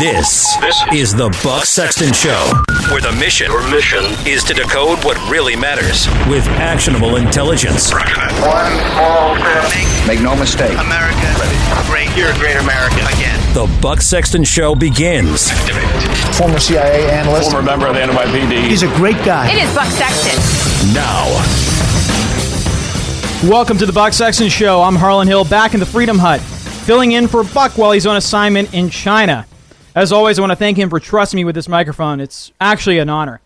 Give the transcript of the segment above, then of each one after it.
This, this is the Buck Sexton Show, where the mission, Your mission is to decode what really matters with actionable intelligence. One small step. Make no mistake. America great. You're a great American again. The Buck Sexton Show begins Former CIA analyst. former member of the NYPD. He's a great guy. It is Buck Sexton. now. Welcome to the Buck Sexton Show. I'm Harlan Hill, back in the Freedom Hut, filling in for Buck while he's on assignment in China. As always, I want to thank him for trusting me with this microphone. It's actually an honor.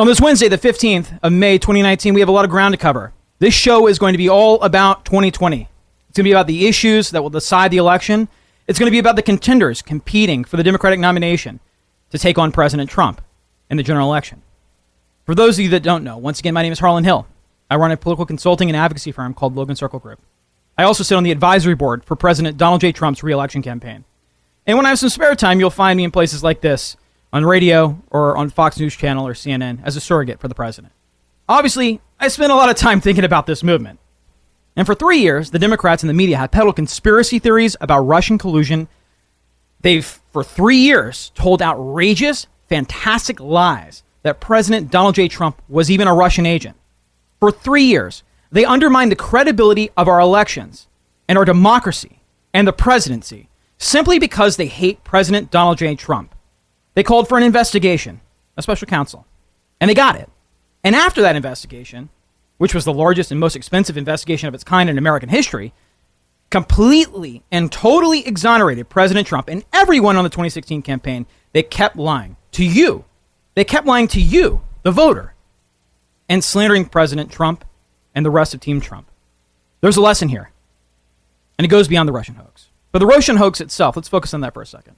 On this Wednesday, the 15th of May, 2019, we have a lot of ground to cover. This show is going to be all about 2020. It's going to be about the issues that will decide the election. It's going to be about the contenders competing for the Democratic nomination to take on President Trump in the general election. For those of you that don't know, once again, my name is Harlan Hill. I run a political consulting and advocacy firm called Logan Circle Group. I also sit on the advisory board for President Donald J. Trump's reelection campaign. And when I have some spare time, you'll find me in places like this on radio or on Fox News Channel or CNN as a surrogate for the president. Obviously, I spent a lot of time thinking about this movement. And for three years, the Democrats and the media have peddled conspiracy theories about Russian collusion. They've, for three years, told outrageous, fantastic lies that President Donald J. Trump was even a Russian agent. For three years, they undermined the credibility of our elections and our democracy and the presidency simply because they hate President Donald J. Trump. They called for an investigation, a special counsel, and they got it. And after that investigation, which was the largest and most expensive investigation of its kind in American history, completely and totally exonerated President Trump and everyone on the 2016 campaign. They kept lying to you. They kept lying to you, the voter, and slandering President Trump and the rest of Team Trump. There's a lesson here, and it goes beyond the Russian hoax. But the Russian hoax itself, let's focus on that for a second,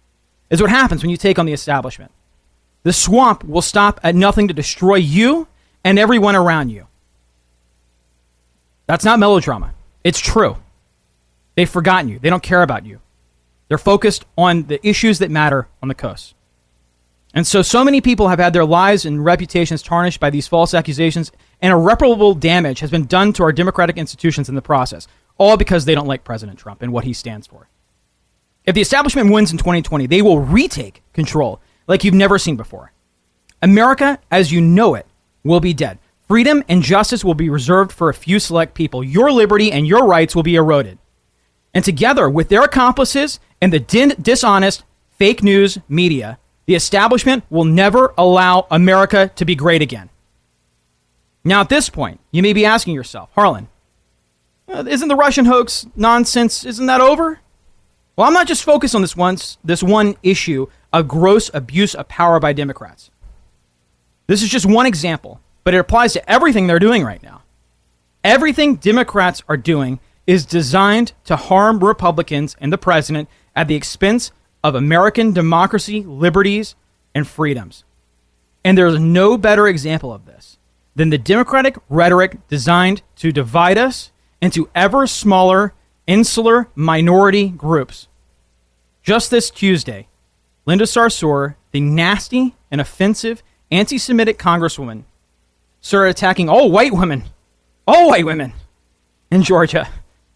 is what happens when you take on the establishment. The swamp will stop at nothing to destroy you and everyone around you. That's not melodrama. It's true. They've forgotten you. They don't care about you. They're focused on the issues that matter on the coast. And so, so many people have had their lives and reputations tarnished by these false accusations, and irreparable damage has been done to our democratic institutions in the process, all because they don't like President Trump and what he stands for. If the establishment wins in 2020, they will retake control like you've never seen before. America, as you know it, will be dead. Freedom and justice will be reserved for a few select people. Your liberty and your rights will be eroded. And together with their accomplices and the din- dishonest fake news media, the establishment will never allow America to be great again. Now, at this point, you may be asking yourself, Harlan, uh, isn't the Russian hoax nonsense? Isn't that over? Well, I'm not just focused on this one, this one issue of gross abuse of power by Democrats. This is just one example, but it applies to everything they're doing right now. Everything Democrats are doing is designed to harm Republicans and the president at the expense of American democracy, liberties, and freedoms. And there's no better example of this than the Democratic rhetoric designed to divide us into ever smaller, insular minority groups. Just this Tuesday, Linda Sarsour, the nasty and offensive anti Semitic congresswoman, started attacking all white women, all white women in Georgia,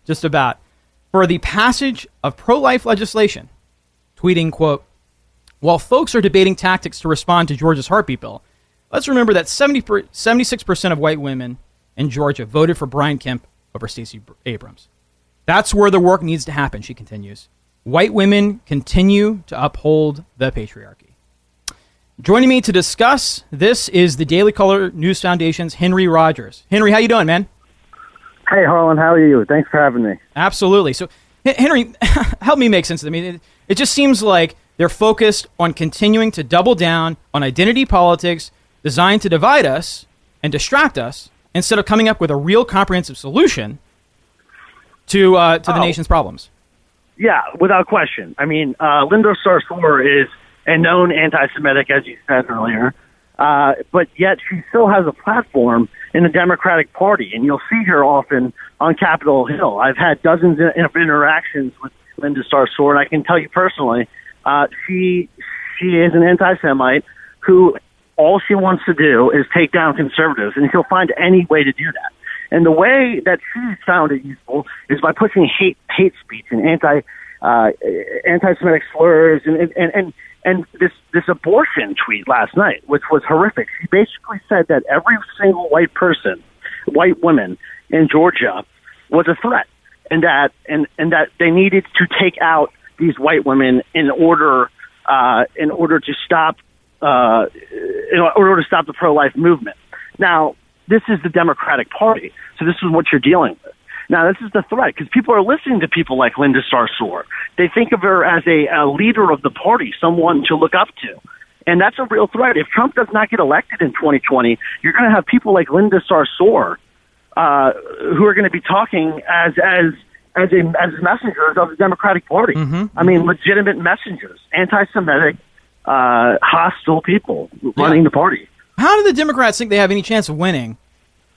just about, for the passage of pro life legislation, tweeting, quote, while folks are debating tactics to respond to Georgia's heartbeat bill, let's remember that 70 per, 76% of white women in Georgia voted for Brian Kemp over Stacey Abrams. That's where the work needs to happen, she continues. White women continue to uphold the patriarchy. Joining me to discuss this is the Daily Caller News Foundation's Henry Rodgers. Henry, how you doing, man? Hey, Harlan, how are you? Thanks for having me. Absolutely. So, Henry, help me make sense of it. I mean, it, it just seems like they're focused on continuing to double down on identity politics designed to divide us and distract us instead of coming up with a real comprehensive solution to uh, to the Oh. nation's problems. Yeah, without question. I mean, uh, Linda Sarsour is a known anti-Semitic, as you said earlier, uh, but yet she still has a platform in the Democratic Party, and you'll see her often on Capitol Hill. I've had dozens of interactions with Linda Sarsour, and I can tell you personally, uh, she she is an anti-Semite who all she wants to do is take down conservatives, and she'll find any way to do that. And the way that she's found it useful is by pushing hate hate speech and anti uh, anti-Semitic slurs, and and and and this this abortion tweet last night, which was horrific. She basically said that every single white person, white woman in Georgia, was a threat, and that and and that they needed to take out these white women in order uh, in order to stop uh, in order to stop the pro-life movement. Now, this is the Democratic Party, so this is what you're dealing with. Now, this is the threat because people are listening to people like Linda Sarsour. They think of her as a, a leader of the party, someone to look up to. And that's a real threat. If Trump does not get elected in 2020, you're going to have people like Linda Sarsour uh, who are going to be talking as as as a as messengers of the Democratic Party. Mm-hmm. I mean, legitimate messengers, anti-Semitic, uh, hostile people running the party. How do the Democrats think they have any chance of winning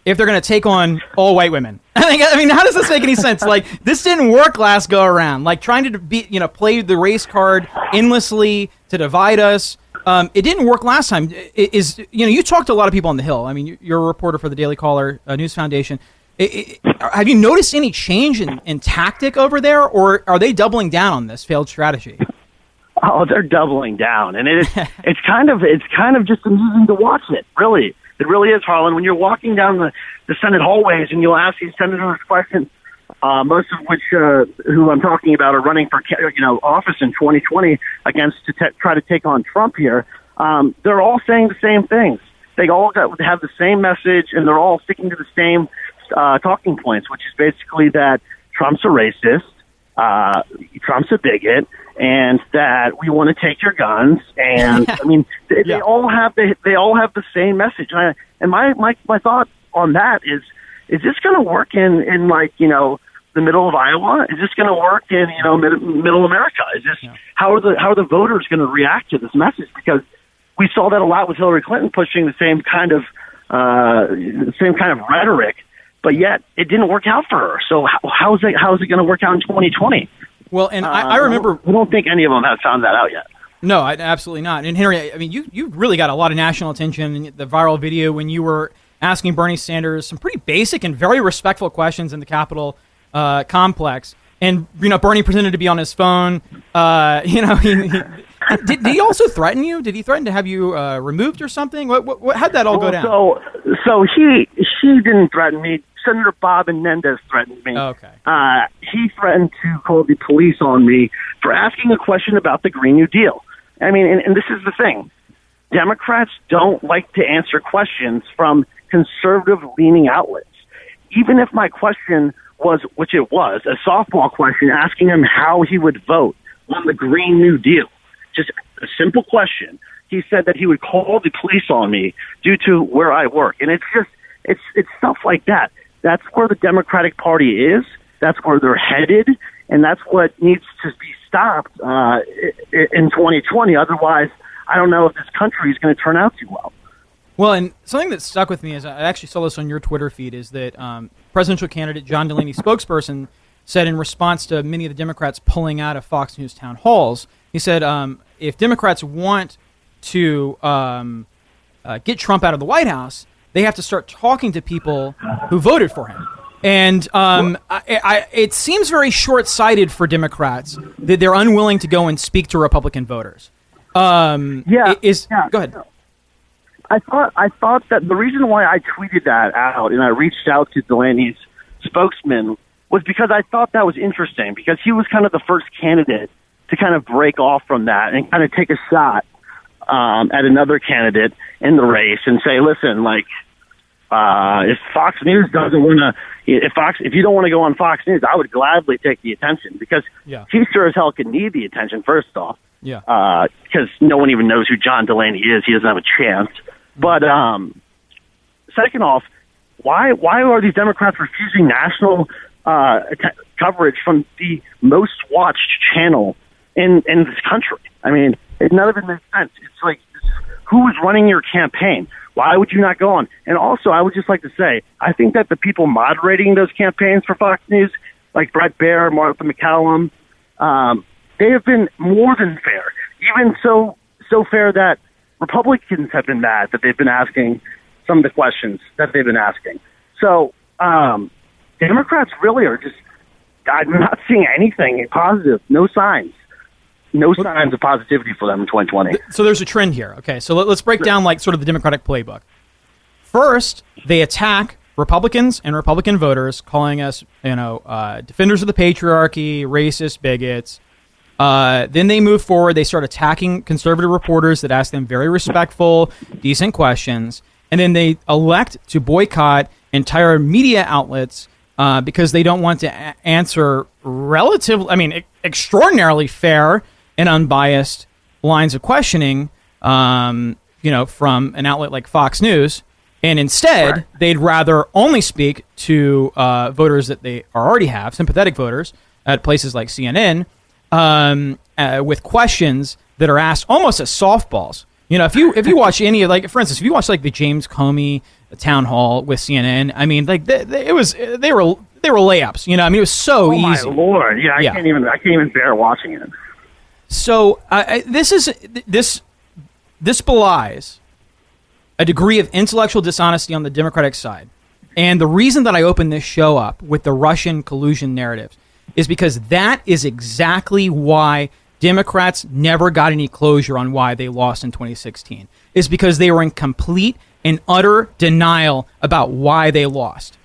if they're going to take on all white women? I mean, how does this make any sense? Like, this didn't work last go around. Like, trying to be, you know, play the race card endlessly to divide us. Um, it didn't work last time. It is you know, you talked to a lot of people on the Hill. I mean, you- you're a reporter for the Daily Caller uh, News Foundation. It, it, have you noticed any change in, in tactic over there, or are they doubling down on this failed strategy? Oh, they're doubling down, and it is, it's kind of it's kind of just amusing to watch it. Really, it really is, Harlan. When you're walking down the, the Senate hallways and you'll ask these senators questions, uh, most of which uh, who I'm talking about are running for you know office in 2020 against to t- try to take on Trump here. Um, they're all saying the same things. They all got, have the same message, and they're all sticking to the same uh, talking points, which is basically that Trump's a racist, uh, Trump's a bigot, and that we want to take your guns. And I mean, they, they all have they, they all have the same message. And, I, and my, my my thought on that is, is this going to work in in like you know the middle of Iowa? Is this going to work in you know mid, middle America? Is this how are the how are the voters going to react to this message? Because we saw that a lot with Hillary Clinton pushing the same kind of uh, the same kind of rhetoric, but yet it didn't work out for her. So how, how is it how is it going to work out in 2020? Well, and I, Uh, I remember I don't think any of them have found that out yet. No, I, absolutely not. And Henry, I mean, you you really got a lot of national attention in the viral video when you were asking Bernie Sanders some pretty basic and very respectful questions in the Capitol uh, complex. And you know, Bernie pretended to be on his phone. Uh, you know, he, he, did, did he also threaten you? Did he threaten to have you uh, removed or something? What, what, what how'd that all go down? So, so he he didn't threaten me. Senator Bob Menendez threatened me. Okay. Uh, he threatened to call the police on me for asking a question about the Green New Deal. I mean, and, and this is the thing: Democrats don't like to answer questions from conservative-leaning outlets. Even if my question was, which it was, a softball question asking him how he would vote on the Green New Deal, just a simple question. He said that he would call the police on me due to where I work, and it's just it's it's stuff like that. That's where the Democratic Party is. That's where they're headed, and that's what needs to be stopped uh, in 2020. Otherwise, I don't know if this country is going to turn out too well. Well, and something that stuck with me is I actually saw this on your Twitter feed is that um, presidential candidate John Delaney, spokesperson, said in response to many of the Democrats pulling out of Fox News town halls, he said um, if Democrats want to um, uh, get Trump out of the White House, they have to start talking to people who voted for him. And um, I, I, it seems very short-sighted for Democrats that they're unwilling to go and speak to Republican voters. Um, Yeah, is yeah. go ahead. I thought I thought that the reason why I tweeted that out and I reached out to Delaney's spokesman was because I thought that was interesting because he was kind of the first candidate to kind of break off from that and kind of take a shot um, at another candidate in the race and say, listen, like uh, if Fox News doesn't want to, if Fox, if you don't want to go on Fox News, I would gladly take the attention because Yeah. he sure as hell could need the attention. First off, Yeah. because no one even knows who John Delaney is. He doesn't have a chance. But um, second off, why why are these Democrats refusing national uh, att- coverage from the most watched channel in in this country? I mean, it, none of it makes sense. It's like who is running your campaign? Why would you not go on? And also, I would just like to say, I think that the people moderating those campaigns for Fox News, like Bret Baier, Martha MacCallum, um, they have been more than fair. Even so, so fair that Republicans have been mad that they've been asking some of the questions that they've been asking. So um, Democrats really are just I'm not seeing anything positive. No signs. No signs of positivity for them in 2020. So there's a trend here. Okay, so let, us break down like sort of the Democratic playbook. First, they attack Republicans and Republican voters, calling us, you know, uh, defenders of the patriarchy, racist, bigots. Uh, then they move forward. They start attacking conservative reporters that ask them very respectful, decent questions, and then they elect to boycott entire media outlets uh, because they don't want to a- answer relatively, I mean, e- extraordinarily fair and unbiased lines of questioning, um, you know, from an outlet like Fox News. And instead, Right. they'd rather only speak to uh, voters that they already have, sympathetic voters, at places like CNN, um, uh, with questions that are asked almost as softballs. You know, if you if you watch any of like, for instance, if you watch like the James Comey town hall with CNN, I mean, like they, they, it was they were they were layups. You know, I mean, it was so Oh my easy. lord! Yeah, I Yeah. can't even. I can't even bear watching it. So uh, this is this this belies a degree of intellectual dishonesty on the Democratic side. And the reason that I opened this show up with the Russian collusion narratives is because that is exactly why Democrats never got any closure on why they lost in 2016. Is because they were in complete and utter denial about why they lost.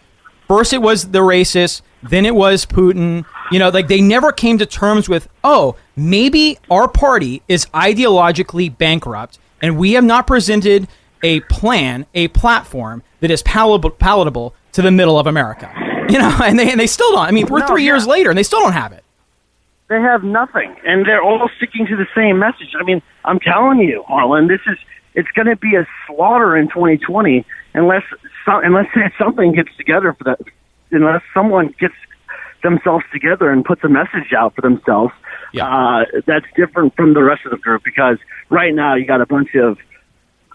First, it was the racists. Then it was Putin. You know, like they never came to terms with, oh, maybe our party is ideologically bankrupt and we have not presented a plan, a platform that is palatable, palatable to the middle of America. You know, and they, and they still don't. I mean, we're No, three years later and they still don't have it. They have nothing, and they're all sticking to the same message. I mean, I'm telling you, Harlan, this is it's going to be a slaughter in 2020 unless some, unless something gets together for that. Unless someone gets themselves together and puts a message out for themselves, Yeah. uh, that's different from the rest of the group. Because right now you got a bunch of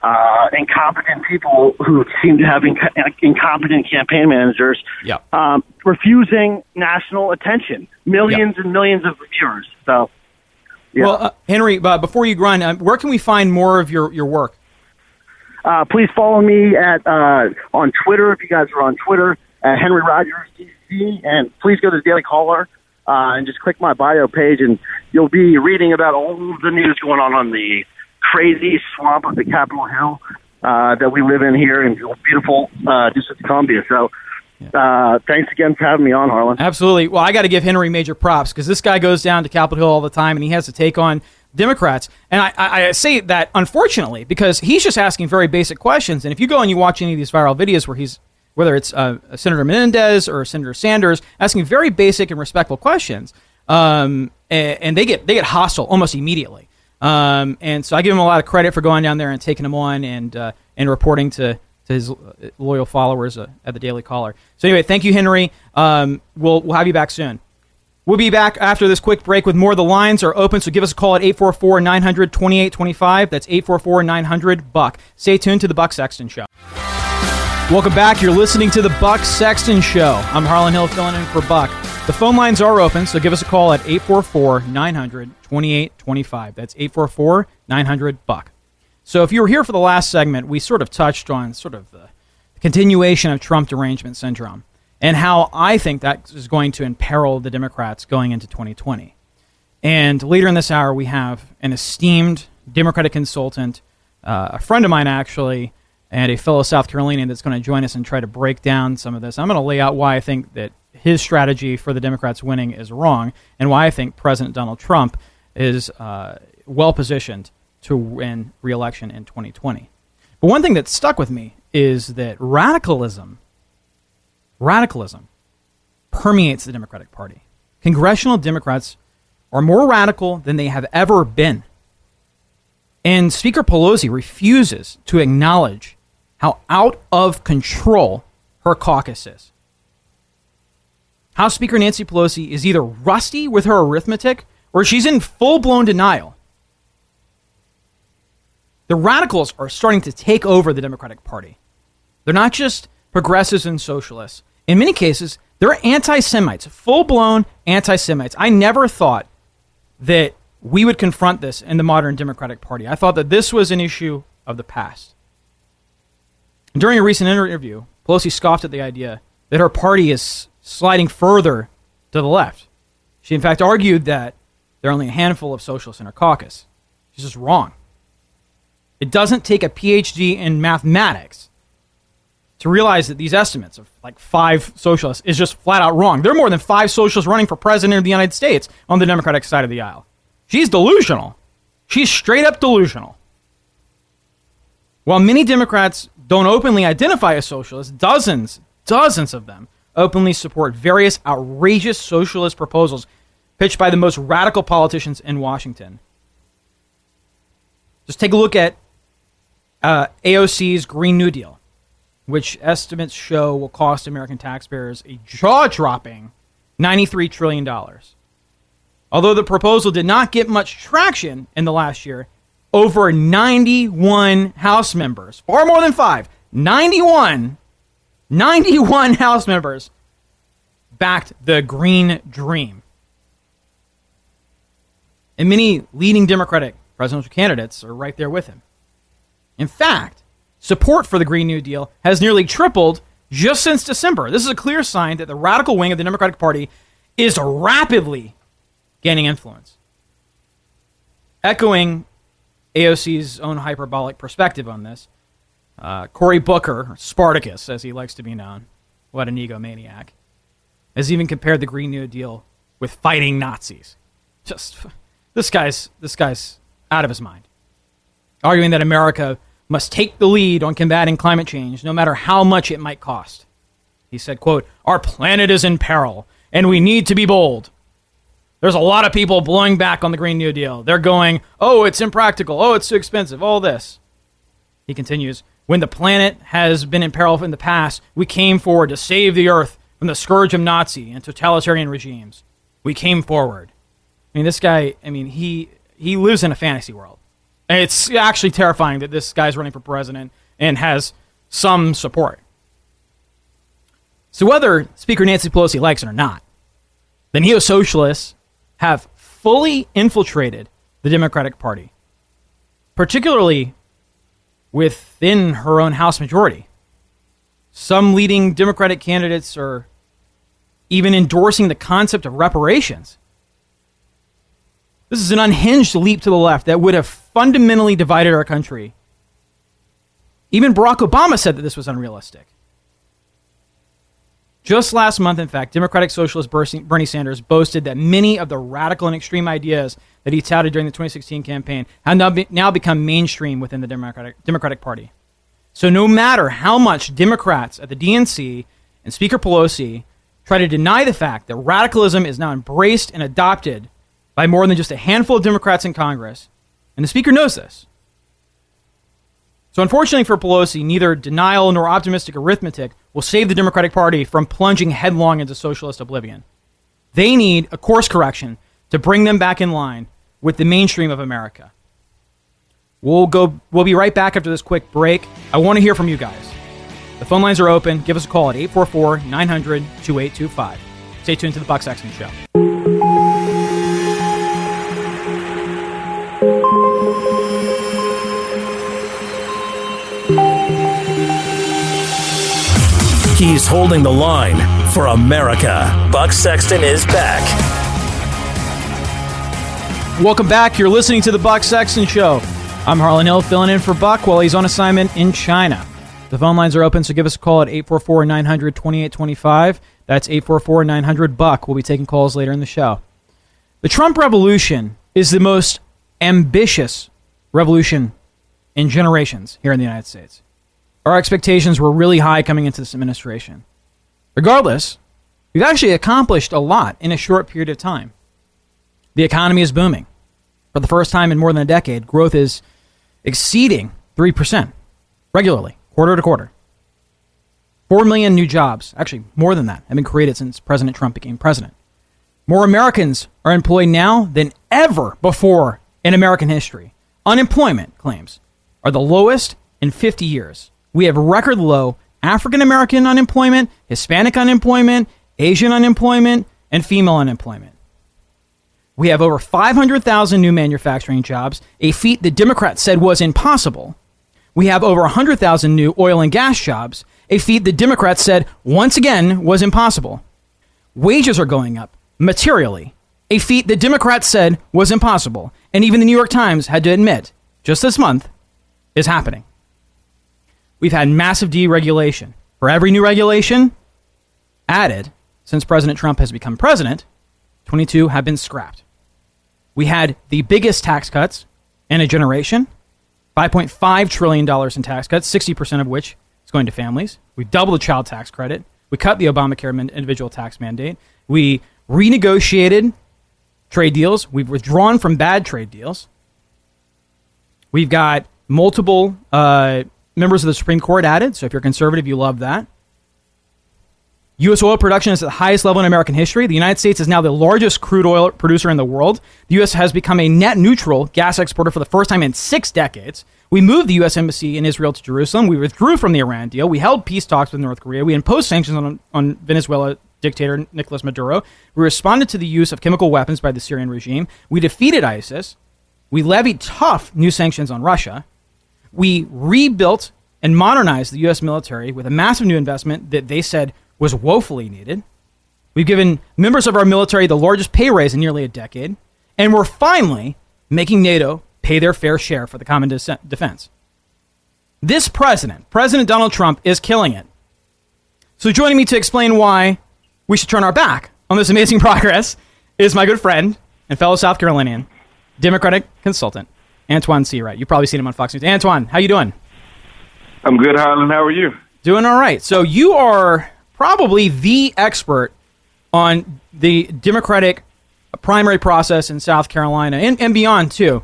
uh, incompetent people who seem to have inc- incompetent campaign managers Yeah. um, refusing national attention, millions and millions of viewers. So, yeah. Well, uh, Henry, uh, before you grind, uh, where can we find more of your, your work? uh, please follow me at uh, on Twitter if you guys are on Twitter at Henry Rodgers DC, and please go to the Daily Caller uh, and just click my bio page, and you'll be reading about all the news going on on the crazy swamp of the Capitol Hill uh, that we live in here in beautiful uh, District of Columbia. So. Uh, thanks again for having me on, Harlan. Absolutely. Well, I got to give Henry major props because this guy goes down to Capitol Hill all the time and he has to take on Democrats. And I, I, I say that unfortunately because he's just asking very basic questions. And if you go and you watch any of these viral videos where he's, whether it's uh, Senator Menendez or Senator Sanders, asking very basic and respectful questions, um, and, and they get they get hostile almost immediately. Um, and so I give him a lot of credit for going down there and taking him on and uh, and reporting to to his uh, loyal followers uh, at the Daily Caller. So anyway, thank you, Henry. Um, we'll we'll have you back soon. We'll be back after this quick break with more. The lines are open, so give us a call at 844 900 2825. That's 844 900 Buck. Stay tuned to the Buck Sexton Show. Welcome back. You're listening to the Buck Sexton Show. I'm Harlan Hill filling in for Buck. The phone lines are open, so give us a call at 844 900 2825. That's 844 900 Buck. So if you were here for the last segment, we sort of touched on sort of the continuation of Trump derangement syndrome and how I think that is going to imperil the Democrats going into 2020. And later in this hour, we have an esteemed Democratic consultant, uh, a friend of mine actually, and a fellow South Carolinian that's going to join us and try to break down some of this. I'm going to lay out why I think that his strategy for the Democrats winning is wrong and why I think President Donald Trump is uh, well positioned to win re-election in 2020. But one thing that stuck with me is that radicalism, radicalism, permeates the Democratic Party. Congressional Democrats are more radical than they have ever been. And Speaker Pelosi refuses to acknowledge how out of control her caucus is. House Speaker Nancy Pelosi is either rusty with her arithmetic or she's in full blown denial. The radicals are starting to take over the Democratic Party. They're not just progressives and socialists. In many cases, they're anti Semites, full blown anti Semites. I never thought that we would confront this in the modern Democratic Party. I thought that this was an issue of the past. During a recent interview, Pelosi scoffed at the idea that her party is sliding further to the left. She, in fact, argued that there are only a handful of socialists in her caucus. She's just wrong. It doesn't take a PhD in mathematics to realize that these estimates of like five socialists is just flat out wrong. There are more than five socialists running for president of the United States on the Democratic side of the aisle. She's delusional. She's straight up delusional. While many Democrats don't openly identify as socialists, dozens, dozens of them openly support various outrageous socialist proposals pitched by the most radical politicians in Washington. Just take a look at uh, AOC's Green New Deal, which estimates show will cost American taxpayers a jaw dropping $93 trillion. Although the proposal did not get much traction in the last year, over 91 House members, far more than five, 91, 91 House members backed the Green Dream. And many leading Democratic presidential candidates are right there with him. In fact, support for the Green New Deal has nearly tripled just since December. This is a clear sign that the radical wing of the Democratic Party is rapidly gaining influence. Echoing AOC's own hyperbolic perspective on this, uh, Cory Booker, Spartacus as he likes to be known, what an egomaniac, has even compared the Green New Deal with fighting Nazis. Just this guy's this guy's out of his mind, arguing that America must take the lead on combating climate change, no matter how much it might cost. He said, "quote Our planet is in peril, and we need to be bold." There's a lot of people blowing back on the Green New Deal. They're going, oh, it's impractical. Oh, it's too expensive. All this. He continues, when the planet has been in peril in the past, we came forward to save the earth from the scourge of Nazi and totalitarian regimes. We came forward. I mean, this guy, I mean, he, he lives in a fantasy world. And it's actually terrifying that this guy's running for president and has some support. So, whether Speaker Nancy Pelosi likes it or not, the neo socialists have fully infiltrated the Democratic Party, particularly within her own House majority. Some leading Democratic candidates are even endorsing the concept of reparations. This is an unhinged leap to the left that would have fundamentally divided our country. Even Barack Obama said that this was unrealistic. Just last month, in fact, Democratic Socialist Bernie Sanders boasted that many of the radical and extreme ideas that he touted during the 2016 campaign have now, be, now become mainstream within the Democratic, Democratic Party. So, no matter how much Democrats at the DNC and Speaker Pelosi try to deny the fact that radicalism is now embraced and adopted by more than just a handful of Democrats in Congress, and the Speaker knows this, so, unfortunately for Pelosi, neither denial nor optimistic arithmetic will save the Democratic Party from plunging headlong into socialist oblivion. They need a course correction to bring them back in line with the mainstream of America. We'll go we'll be right back after this quick break. I want to hear from you guys. The phone lines are open. Give us a call at 844-900-2825. Stay tuned to the Buck Sexton show. He's holding the line for America. Buck Sexton is back. Welcome back. You're listening to the Buck Sexton Show. I'm Harlan Hill, filling in for Buck while he's on assignment in China. The phone lines are open, so give us a call at 844 900 2825. That's 844 900 Buck. We'll be taking calls later in the show. The Trump revolution is the most ambitious revolution in generations here in the United States. Our expectations were really high coming into this administration. Regardless, we've actually accomplished a lot in a short period of time. The economy is booming. For the first time in more than a decade, growth is exceeding 3% regularly, quarter to quarter. 4 million new jobs, actually more than that, have been created since President Trump became president. More Americans are employed now than ever before in American history. Unemployment claims are the lowest in 50 years we have record low African American unemployment, Hispanic unemployment, Asian unemployment, and female unemployment. We have over 500,000 new manufacturing jobs, a feat the Democrats said was impossible. We have over 100,000 new oil and gas jobs, a feat the Democrats said once again was impossible. Wages are going up materially, a feat the Democrats said was impossible, and even the New York Times had to admit just this month is happening. We've had massive deregulation. For every new regulation added since President Trump has become president, 22 have been scrapped. We had the biggest tax cuts in a generation $5.5 trillion in tax cuts, 60% of which is going to families. We doubled the child tax credit. We cut the Obamacare individual tax mandate. We renegotiated trade deals. We've withdrawn from bad trade deals. We've got multiple uh, members of the Supreme Court added. So if you're conservative, you love that. U.S. oil production is at the highest level in American history. The United States is now the largest crude oil producer in the world. The U.S. has become a net neutral gas exporter for the first time in six decades. We moved the U.S. Embassy in Israel to Jerusalem. We withdrew from the Iran deal. We held peace talks with North Korea. We imposed sanctions on, on Venezuela dictator Nicolas Maduro. We responded to the use of chemical weapons by the Syrian regime. We defeated ISIS. We levied tough new sanctions on Russia. We rebuilt and modernized the U.S. military with a massive new investment that they said was woefully needed. We've given members of our military the largest pay raise in nearly a decade, and we're finally making NATO pay their fair share for the common de- defense. This president, President Donald Trump, is killing it. So, joining me to explain why we should turn our back on this amazing progress is my good friend and fellow South Carolinian, Democratic consultant, Antjuan Seawright. You've probably seen him on Fox News. Antoine, how you doing? I'm good, Harlan. How are you? Doing all right. So you are probably the expert on the Democratic primary process in South Carolina and, and beyond too.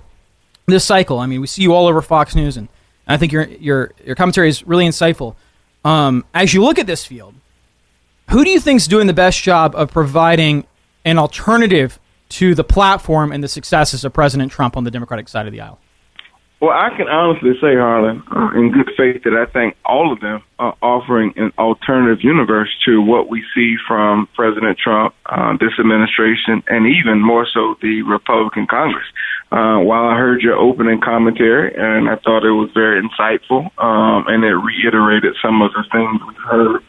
This cycle, I mean, we see you all over Fox News, and I think your your your commentary is really insightful. Um, as you look at this field, who do you think is doing the best job of providing an alternative to the platform and the successes of President Trump on the Democratic side of the aisle? Well, I can honestly say, Harlan, uh, in good faith, that I think all of them are offering an alternative universe to what we see from President Trump, uh, this administration, and even more so the Republican Congress. Uh, while I heard your opening commentary, and I thought it was very insightful, um, and it reiterated some of the things we heard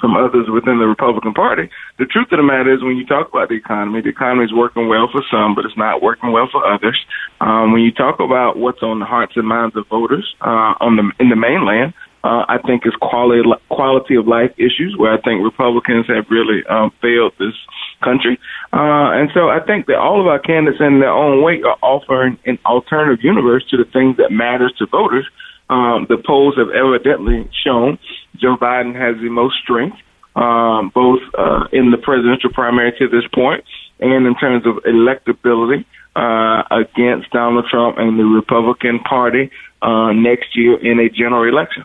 from others within the Republican Party. The truth of the matter is, when you talk about the economy, the economy is working well for some, but it's not working well for others. Um, when you talk about what's on the hearts and minds of voters uh, on the in the mainland, uh, I think is quality quality of life issues where I think Republicans have really um, failed this country. Uh, and so I think that all of our candidates in their own way are offering an alternative universe to the things that matters to voters. Um, the polls have evidently shown Joe Biden has the most strength, um, both uh, in the presidential primary to this point and in terms of electability uh, against Donald Trump and the Republican Party uh, next year in a general election.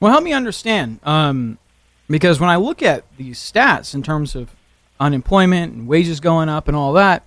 Well, help me understand, um, because when I look at these stats in terms of unemployment and wages going up and all that,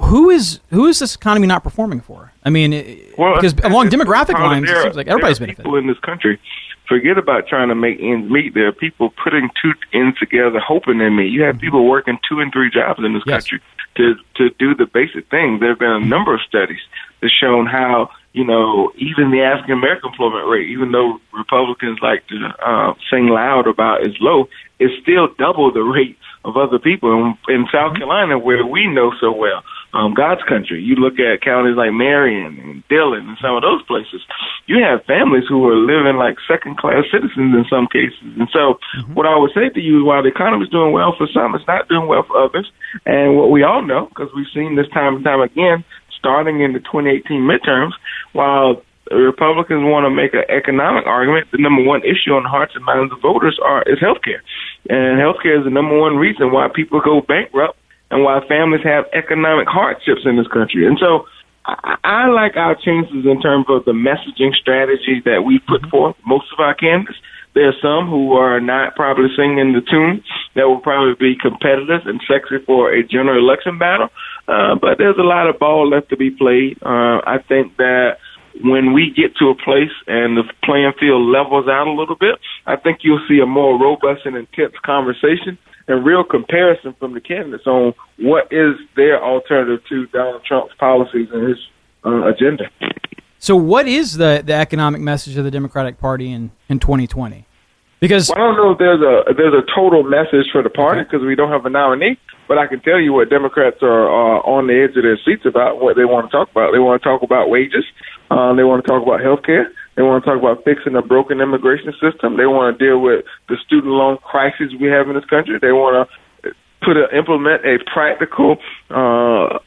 who is who is this economy not performing for? I mean, well, because along demographic lines, it seems like everybody's benefiting. People in this country forget about trying to make ends meet. There are people putting two ends together, hoping they meet. You have mm-hmm. people working two and three jobs in this yes. country to to do the basic things. There have been a number of studies that shown how you know even the African American employment rate, even though Republicans like to uh, sing loud about is low, is still double the rate of other people in, in South mm-hmm. Carolina, where we know so well um, God's country. You look at counties like Marion and Dillon and some of those places. You have families who are living like second class citizens in some cases. And so, mm-hmm. what I would say to you is while the economy is doing well for some, it's not doing well for others. And what we all know, because we've seen this time and time again, starting in the 2018 midterms, while Republicans want to make an economic argument, the number one issue on the hearts and minds of voters are is health care. And health care is the number one reason why people go bankrupt and why families have economic hardships in this country. And so I, I like our chances in terms of the messaging strategy that we put mm-hmm. forth, most of our candidates. There are some who are not probably singing the tune that will probably be competitive and sexy for a general election battle. Uh, but there's a lot of ball left to be played. Uh, I think that when we get to a place and the playing field levels out a little bit, I think you'll see a more robust and intense conversation and real comparison from the candidates on what is their alternative to Donald Trump's policies and his uh, agenda. So, what is the, the economic message of the Democratic Party in, in 2020? Because well, I don't know if there's a there's a total message for the party because we don't have a nominee. But I can tell you what Democrats are uh, on the edge of their seats about what they want to talk about. They want to talk about wages. Uh, they want to talk about health care. They want to talk about fixing a broken immigration system. They want to deal with the student loan crisis we have in this country. They want to put a, implement a practical uh,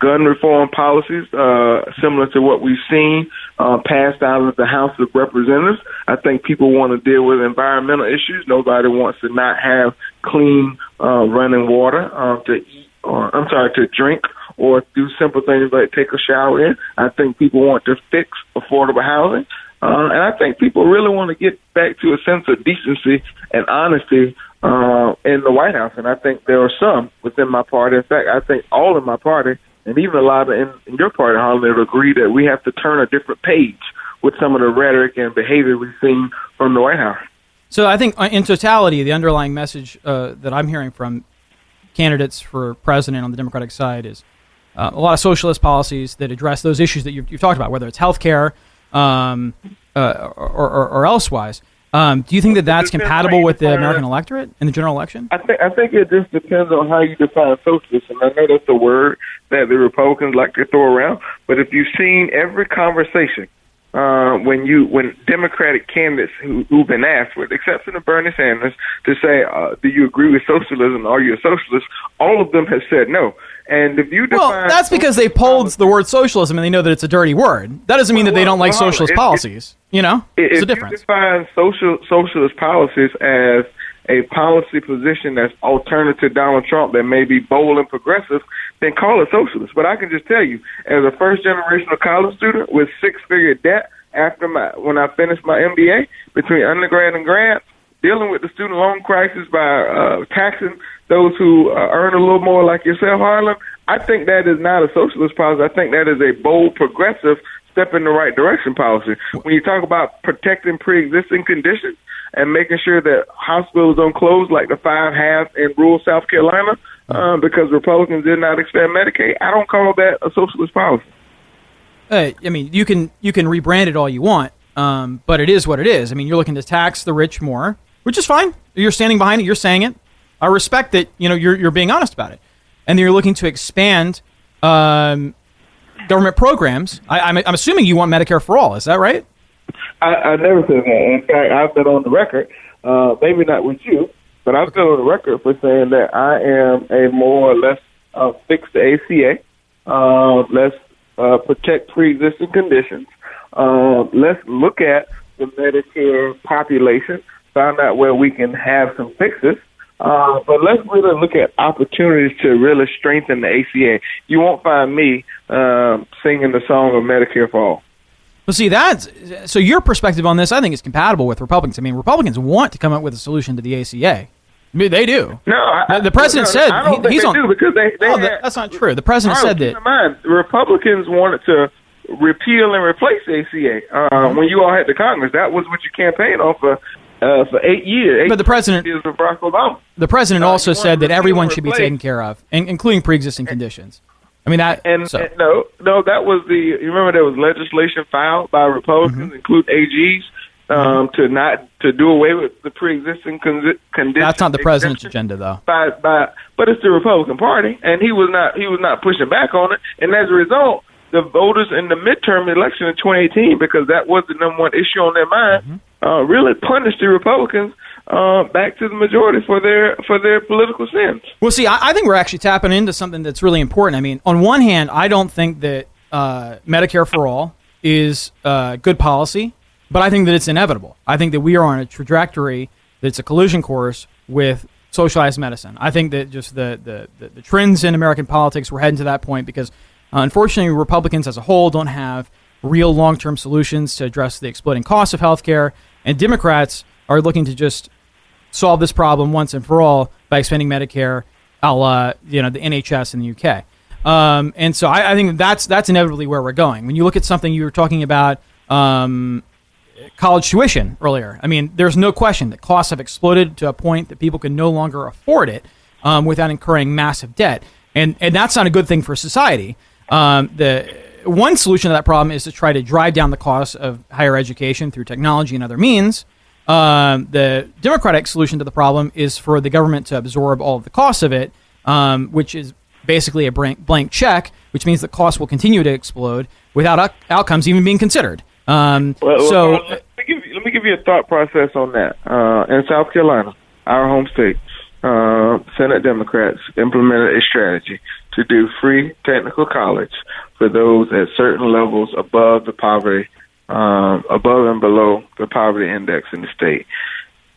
gun reform policies uh, similar to what we've seen uh, passed out of the House of Representatives. I think people want to deal with environmental issues. Nobody wants to not have clean uh, running water uh, to eat, or I'm sorry, to drink or do simple things like take a shower in. I think people want to fix affordable housing. Uh, and I think people really want to get back to a sense of decency and honesty uh, in the White House. And I think there are some within my party. In fact, I think all in my party, and even a lot of in, in your party, would agree that we have to turn a different page with some of the rhetoric and behavior we've seen from the White House. So I think, uh, in totality, the underlying message uh, that I'm hearing from candidates for president on the Democratic side is uh, a lot of socialist policies that address those issues that you've, you've talked about, whether it's health care um, uh, or, or, or, elsewise. Um, do you think that that's compatible with the American electorate in the general election? I think I think it just depends on how you define socialism. I know that's a word that the Republicans like to throw around, but if you've seen every conversation uh, when you when Democratic candidates who, who've been asked, with exception of Bernie Sanders, to say, uh, "Do you agree with socialism? Are you a socialist?" All of them have said no. And if you well, that's because they polled the word socialism and they know that it's a dirty word. That doesn't mean that they don't like well, socialist policies. you know, there's a difference. If you define social socialist policies as a policy position that's alternative to Donald Trump that may be bold and progressive, then call it socialist. But I can just tell you, as a first generation college student with six figure debt after my when I finished my MBA between undergrad and grad, dealing with the student loan crisis by uh, taxing those who uh, earn a little more, like yourself, Harlan. I think that is not a socialist policy. I think that is a bold, progressive step in the right direction policy. When you talk about protecting pre-existing conditions and making sure that hospitals don't close like the five have in rural South Carolina uh, because Republicans did not expand Medicaid, I don't call that a socialist policy. Uh, I mean, you can you can rebrand it all you want, um, but it is what it is. I mean, you're looking to tax the rich more, which is fine. You're standing behind it. You're saying it. I respect that. You know, you're you're being honest about it, and then you're looking to expand um, government programs. I, I'm, I'm assuming you want Medicare for all. Is that right? I, I never said that. In fact, I've been on the record, uh, maybe not with you, but I've been on the record for saying that I am a more or less uh, fix the ACA. Uh, let's uh, protect pre-existing conditions. Uh, let's look at the Medicare population, find out where we can have some fixes. Uh, but let's really look at opportunities to really strengthen the ACA. You won't find me uh, singing the song of Medicare for all. Well, see that's so your perspective on this. I think is compatible with Republicans. I mean, Republicans want to come up with a solution to the ACA. They do. No, I, the, president no, said I don't he, he's they on. Do because they, they oh, had, that's not true. The president said that. In mind, Republicans wanted to repeal and replace ACA uh, when you all had the Congress. That was what you campaigned on for uh, for eight years. Eight but the president, years of Barack Obama. The president uh, also said that everyone should be taken care of, including pre-existing conditions. I mean that. And, so. and, no, no, that was the. You remember there was legislation filed by Republicans, mm-hmm. including AGs, um, to not to do away with the pre-existing con- conditions. That's not the president's agenda, though. By, by, but it's the Republican Party, and he was not he was not pushing back on it, and as a result, the voters in the midterm election in 2018, because that was the number one issue on their mind, mm-hmm. uh, really punished the Republicans uh, back to the majority for their for their political sins. Well, see, I, I, think we're actually tapping into something that's really important. I mean, on one hand, I don't think that uh, Medicare for all is uh, good policy, but I think that it's inevitable. I think that we are on a trajectory that's a collision course with socialized medicine. I think that just the the, the, the trends in American politics we're heading to that point because, uh, unfortunately, Republicans as a whole don't have real long term solutions to address the exploding costs of healthcare, and Democrats are looking to just solve this problem once and for all by expanding Medicare, a la you know the NHS in the UK. Um, and so I, I, think that's that's inevitably where we're going. When you look at something you were talking about, um, college tuition earlier. I mean, there's no question that costs have exploded to a point that people can no longer afford it um, without incurring massive debt, and and that's not a good thing for society. Um, the one solution to that problem is to try to drive down the cost of higher education through technology and other means. Um, the Democratic solution to the problem is for the government to absorb all of the costs of it, um, which is basically a blank, check, which means the costs will continue to explode without out- outcomes even being considered. Um, Well, so, well, let, me give you, let me give you a thought process on that. Uh, in South Carolina, our home state, uh, Senate Democrats implemented a strategy to do free technical college for those at certain levels above the poverty, um, above and below the poverty index in the state,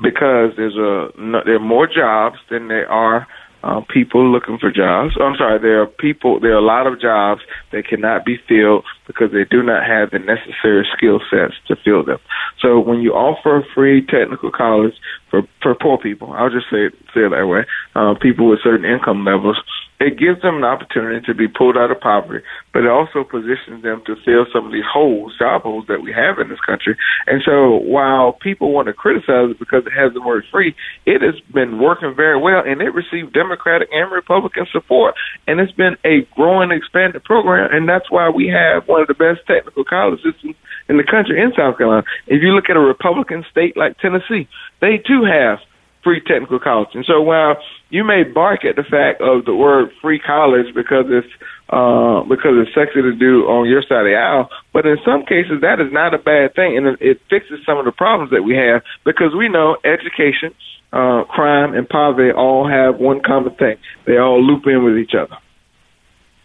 because there's a there are more jobs than there are uh, people looking for jobs. I'm sorry, there are people, there are a lot of jobs that cannot be filled because they do not have the necessary skill sets to fill them. So when you offer free technical college for for poor people, I'll just say it, say it that way, uh, people with certain income levels, it gives them an opportunity to be pulled out of poverty, but it also positions them to fill some of these holes, job holes that we have in this country. And so while people want to criticize it because it has the word free, it has been working very well and it received Democratic and Republican support and it's been a growing, expanded program and that's why we have one of the best technical college systems in the country in South Carolina. If you look at a Republican state like Tennessee, they too have free technical college. And so while you may bark at the fact of the word free college because it's uh, because it's sexy to do on your side of the aisle, but in some cases that is not a bad thing, and it, fixes some of the problems that we have because we know education, uh, crime, and poverty all have one common thing: they all loop in with each other.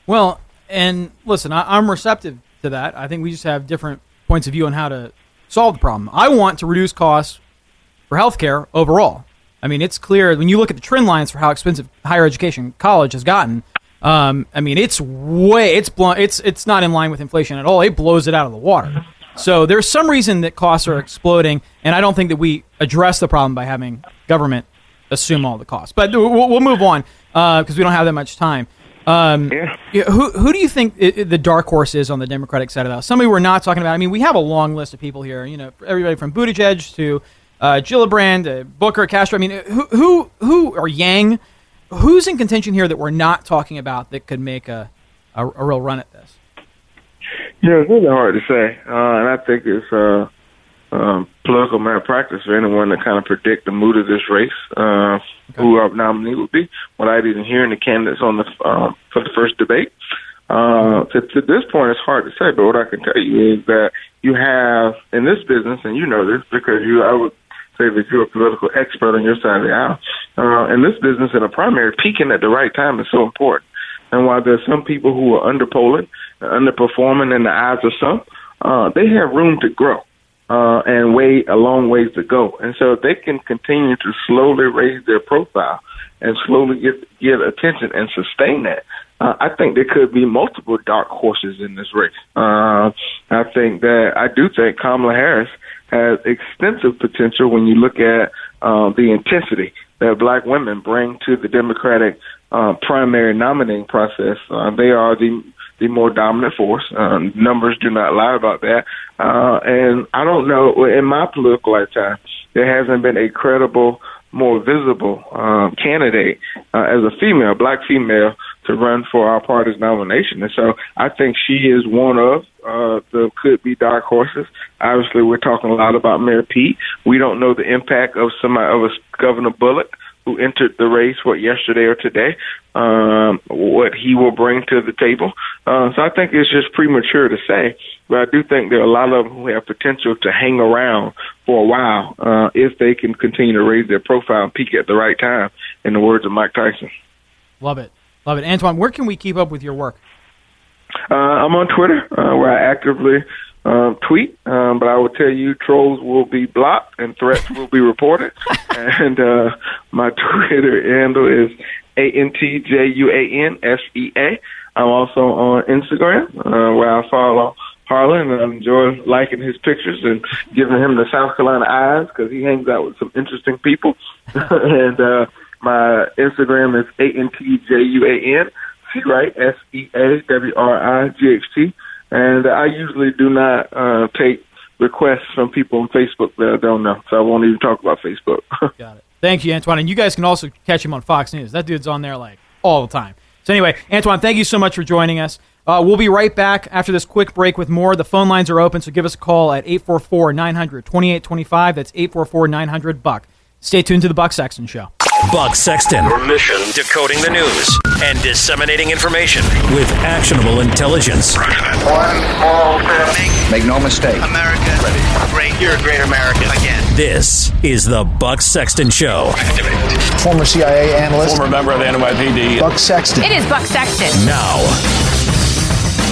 well, and listen, I, I'm receptive to that. I think we just have different points of view on how to solve the problem. I want to reduce costs for healthcare overall. I mean, it's clear when you look at the trend lines for how expensive higher education college has gotten. Um, I mean, it's way it's blown, it's it's not in line with inflation at all. It blows it out of the water. So there's some reason that costs are exploding, and I don't think that we address the problem by having government assume all the costs. But we'll, we'll move on because we don't have that much time. Um, Yeah. who who do you think i- i- the dark horse is on the Democratic side of the house? Somebody we're not talking about. I mean, we have a long list of people here. You know, everybody from Buttigieg to uh, Gillibrand, to Booker, Castro. I mean, who who who or Yang? Who's in contention here that we're not talking about that could make a a, a real run at this? Yeah, it's really hard to say, uh, and I think it's uh, um, political malpractice for anyone to kind of predict the mood of this race, uh, who our nominee would be, without even hearing the candidates on the um, for the first debate. Uh, to, to this point, it's hard to say, but what I can tell you is that you have in this business, and you know this because you, I would say that you're a political expert on your side of the aisle. Uh, in this business, in a primary, peaking at the right time is so important. And while there's some people who are underpolling, underperforming in the eyes of some, uh, they have room to grow uh, and way a long ways to go. And so if they can continue to slowly raise their profile and slowly get get attention and sustain that, uh, I think there could be multiple dark horses in this race. Uh, I think that I do think Kamala Harris has extensive potential when you look at uh, the intensity that black women bring to the Democratic uh, primary nominating process. Uh, they are the the more dominant force. Um, numbers do not lie about that. Uh, and I don't know, in my political lifetime, there hasn't been a credible, more visible um, candidate uh, as a female, black female, to run for our party's nomination. And so I think she is one of uh, the could be dark horses. Obviously, we're talking a lot about Mayor Pete. We don't know the impact of somebody of a Governor Bullock who entered the race what yesterday or today, um, what he will bring to the table. Uh, so I think it's just premature to say, but I do think there are a lot of them who have potential to hang around for a while uh, if they can continue to raise their profile and peak at the right time. In the words of Mike Tyson. Love it, love it, Antjuan. Where can we keep up with your work? Uh, I'm on Twitter, uh, where I actively um, tweet, um, but I will tell you, trolls will be blocked and threats will be reported. and uh, my Twitter handle is a n t j u a n s e a. I'm also on Instagram, uh, where I follow Harlan, and I enjoy liking his pictures and giving him the South Carolina eyes because he hangs out with some interesting people. and uh, my Instagram is a n t j u a n c right s e a w r i g h t. And I usually do not uh, take requests from people on Facebook that I don't know, so I won't even talk about Facebook. Got it. Thank you, Antjuan. And you guys can also catch him on Fox News. That dude's on there like all the time. So anyway, Antjuan, thank you so much for joining us. Uh, we'll be right back after this quick break with more. The phone lines are open, so give us a call at 844 900 2825. That's 844 900 Buck. Stay tuned to the Buck Sexton Show. Buck Sexton. Your mission decoding the news and disseminating information with actionable intelligence. One small step. Make no mistake. America great. You're a great American again. This is the Buck Sexton Show. Former CIA analyst. Former member of the NYPD. Buck Sexton. It is Buck Sexton. Now,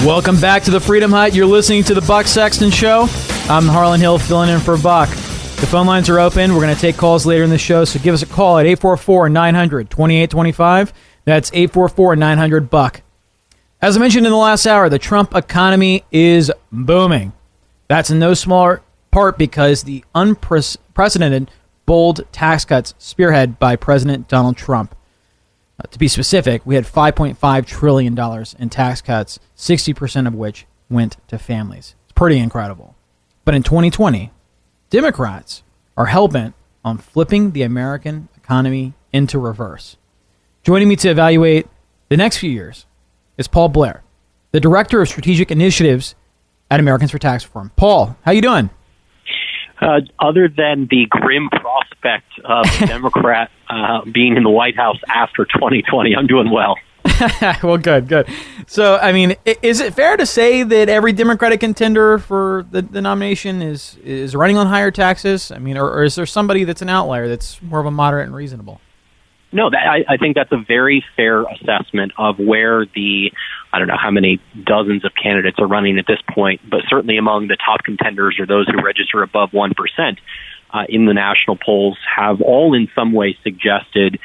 Welcome back to the Freedom Hut. You're listening to the Buck Sexton Show. I'm Harlan Hill filling in for Buck. The phone lines are open. We're going to take calls later in the show, so give us a call at 844 900 2825. That's 844 900 Buck. As I mentioned in the last hour, the Trump economy is booming. That's in no small part because the unprecedented bold tax cuts spearheaded by President Donald Trump. Uh, to be specific, we had $5.5 trillion in tax cuts, 60% of which went to families. It's pretty incredible. But in 2020, Democrats are hellbent on flipping the American economy into reverse. Joining me to evaluate the next few years is Paul Blair, the Director of Strategic Initiatives at Americans for Tax Reform. Paul, how you doing? Uh, other than the grim prospect of a Democrat uh, being in the White House after 2020, I'm doing well. well, good, good. So, I mean, is it fair to say that every Democratic contender for the, the nomination is is running on higher taxes? I mean, or, or is there somebody that's an outlier that's more of a moderate and reasonable? No, that, I, I think that's a very fair assessment of where the I don't know how many dozens of candidates are running at this point, but certainly among the top contenders or those who register above one percent uh, in the national polls have all in some way suggested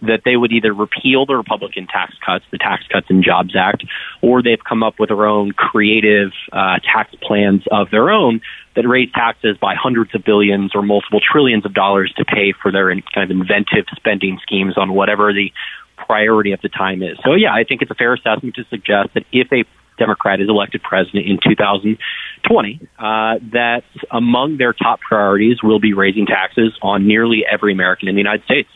that they would either repeal the Republican tax cuts, the Tax Cuts and Jobs Act, or they've come up with their own creative uh, tax plans of their own that raise taxes by hundreds of billions or multiple trillions of dollars to pay for their in- kind of inventive spending schemes on whatever the priority of the time is. So, yeah, I think it's a fair assessment to suggest that if a Democrat is elected president in 2020, uh, that among their top priorities will be raising taxes on nearly every American in the United States.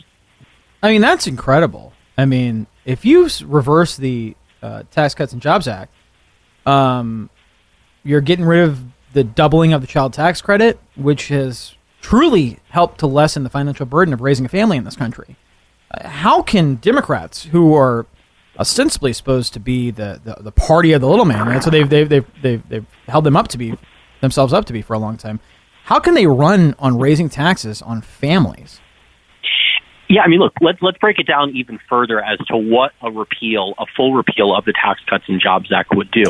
I mean, that's incredible. I mean, if you reverse the uh, Tax Cuts and Jobs Act, um, you're getting rid of the doubling of the child tax credit, which has truly helped to lessen the financial burden of raising a family in this country. Uh, how can Democrats, who are ostensibly supposed to be the, the, the party of the little man, that's what they've, they've, they've, they've, they've held them up to be, themselves up to be for a long time, how can they run on raising taxes on families? Yeah, I mean, look, let's let's break it down even further as to what a repeal, a full repeal of the Tax Cuts and Jobs Act would do.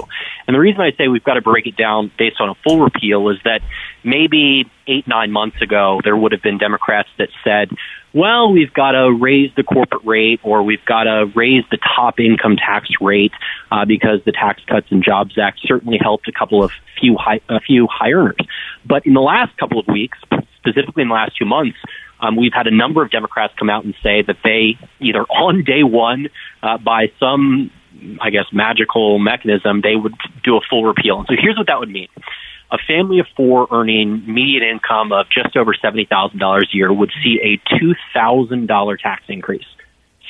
And the reason I say we've got to break it down based on a full repeal is that maybe eight nine months ago there would have been Democrats that said, well, we've got to raise the corporate rate or we've got to raise the top income tax rate uh, because the Tax Cuts and Jobs Act certainly helped a couple of few high, a few high earners. But in the last couple of weeks, specifically in the last two months, um, we've had a number of Democrats come out and say that they either on day one, uh, by some, I guess, magical mechanism, they would do a full repeal. And so here's what that would mean. A family of four earning median income of just over $70,000 a year would see a $2,000 tax increase.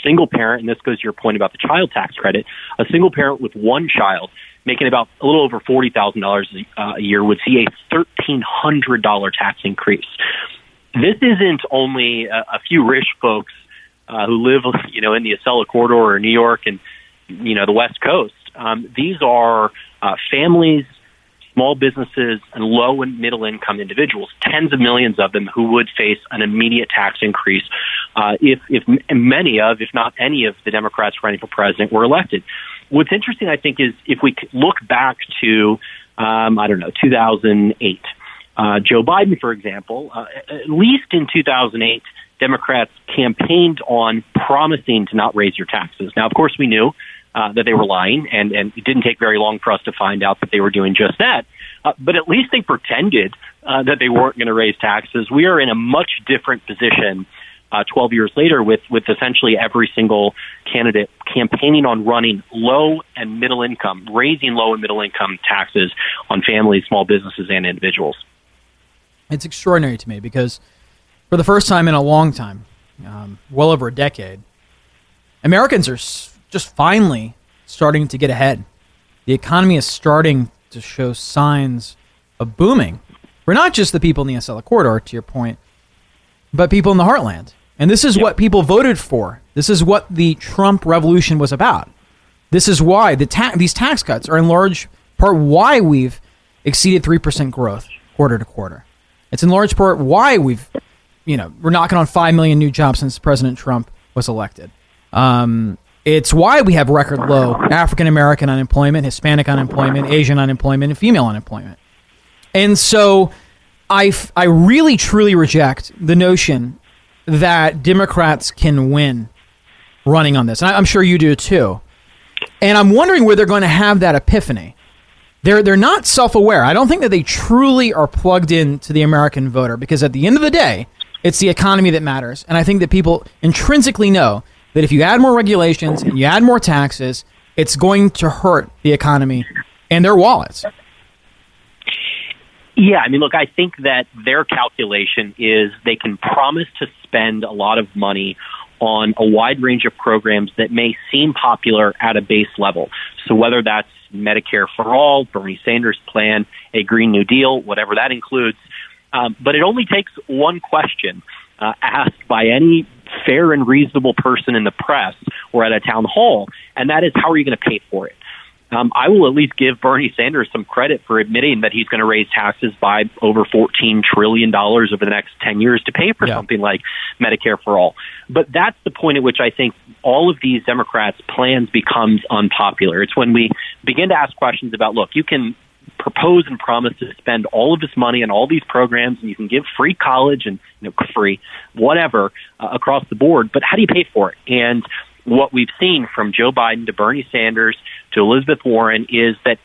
Single parent, and this goes to your point about the child tax credit, a single parent with one child making about a little over $40,000 a year would see a $1,300 tax increase this isn't only a, a few rich folks uh, who live, you know, in the Acela corridor or New York and you know the West Coast. Um, these are uh, families, small businesses, and low and middle income individuals. Tens of millions of them who would face an immediate tax increase uh, if, if many of, if not any of, the Democrats running for president were elected. What's interesting, I think, is if we look back to, um, I don't know, 2008. Uh, Joe Biden, for example, uh, at least in 2008, Democrats campaigned on promising to not raise your taxes. Now, of course, we knew uh, that they were lying, and, and it didn't take very long for us to find out that they were doing just that. Uh, but at least they pretended uh, that they weren't going to raise taxes. We are in a much different position uh, 12 years later with, with essentially every single candidate campaigning on running low and middle income, raising low and middle income taxes on families, small businesses, and individuals. It's extraordinary to me because for the first time in a long time, um, well over a decade, Americans are s- just finally starting to get ahead the economy is starting to show signs of booming for not just the people in the Acela corridor, to your point, but people in the heartland. And this is what people voted for. This is what the Trump revolution was about. This is why the ta- these tax cuts are in large part why we've exceeded 3% growth quarter to quarter. It's in large part why we've, you know, we're knocking on 5 million new jobs since President Trump was elected. Um, it's why we have record low African American unemployment, Hispanic unemployment, Asian unemployment, and female unemployment. And so I, f- I really truly reject the notion that Democrats can win running on this. And I, I'm sure you do too. And I'm wondering where they're going to have that epiphany. They're, they're not self aware. I don't think that they truly are plugged into the American voter because at the end of the day, it's the economy that matters. And I think that people intrinsically know that if you add more regulations and you add more taxes, it's going to hurt the economy and their wallets. Yeah, I mean, look, I think that their calculation is they can promise to spend a lot of money on a wide range of programs that may seem popular at a base level. So whether that's Medicare for all, Bernie Sanders' plan, a Green New Deal, whatever that includes. Um, but it only takes one question uh, asked by any fair and reasonable person in the press or at a town hall, and that is how are you going to pay for it? Um, I will at least give Bernie Sanders some credit for admitting that he's going to raise taxes by over $14 trillion over the next 10 years to pay for yeah. something like Medicare for all. But that's the point at which I think all of these Democrats' plans becomes unpopular. It's when we begin to ask questions about, look, you can propose and promise to spend all of this money on all these programs and you can give free college and you know free whatever uh, across the board but how do you pay for it and what we've seen from Joe Biden to Bernie Sanders to Elizabeth Warren is that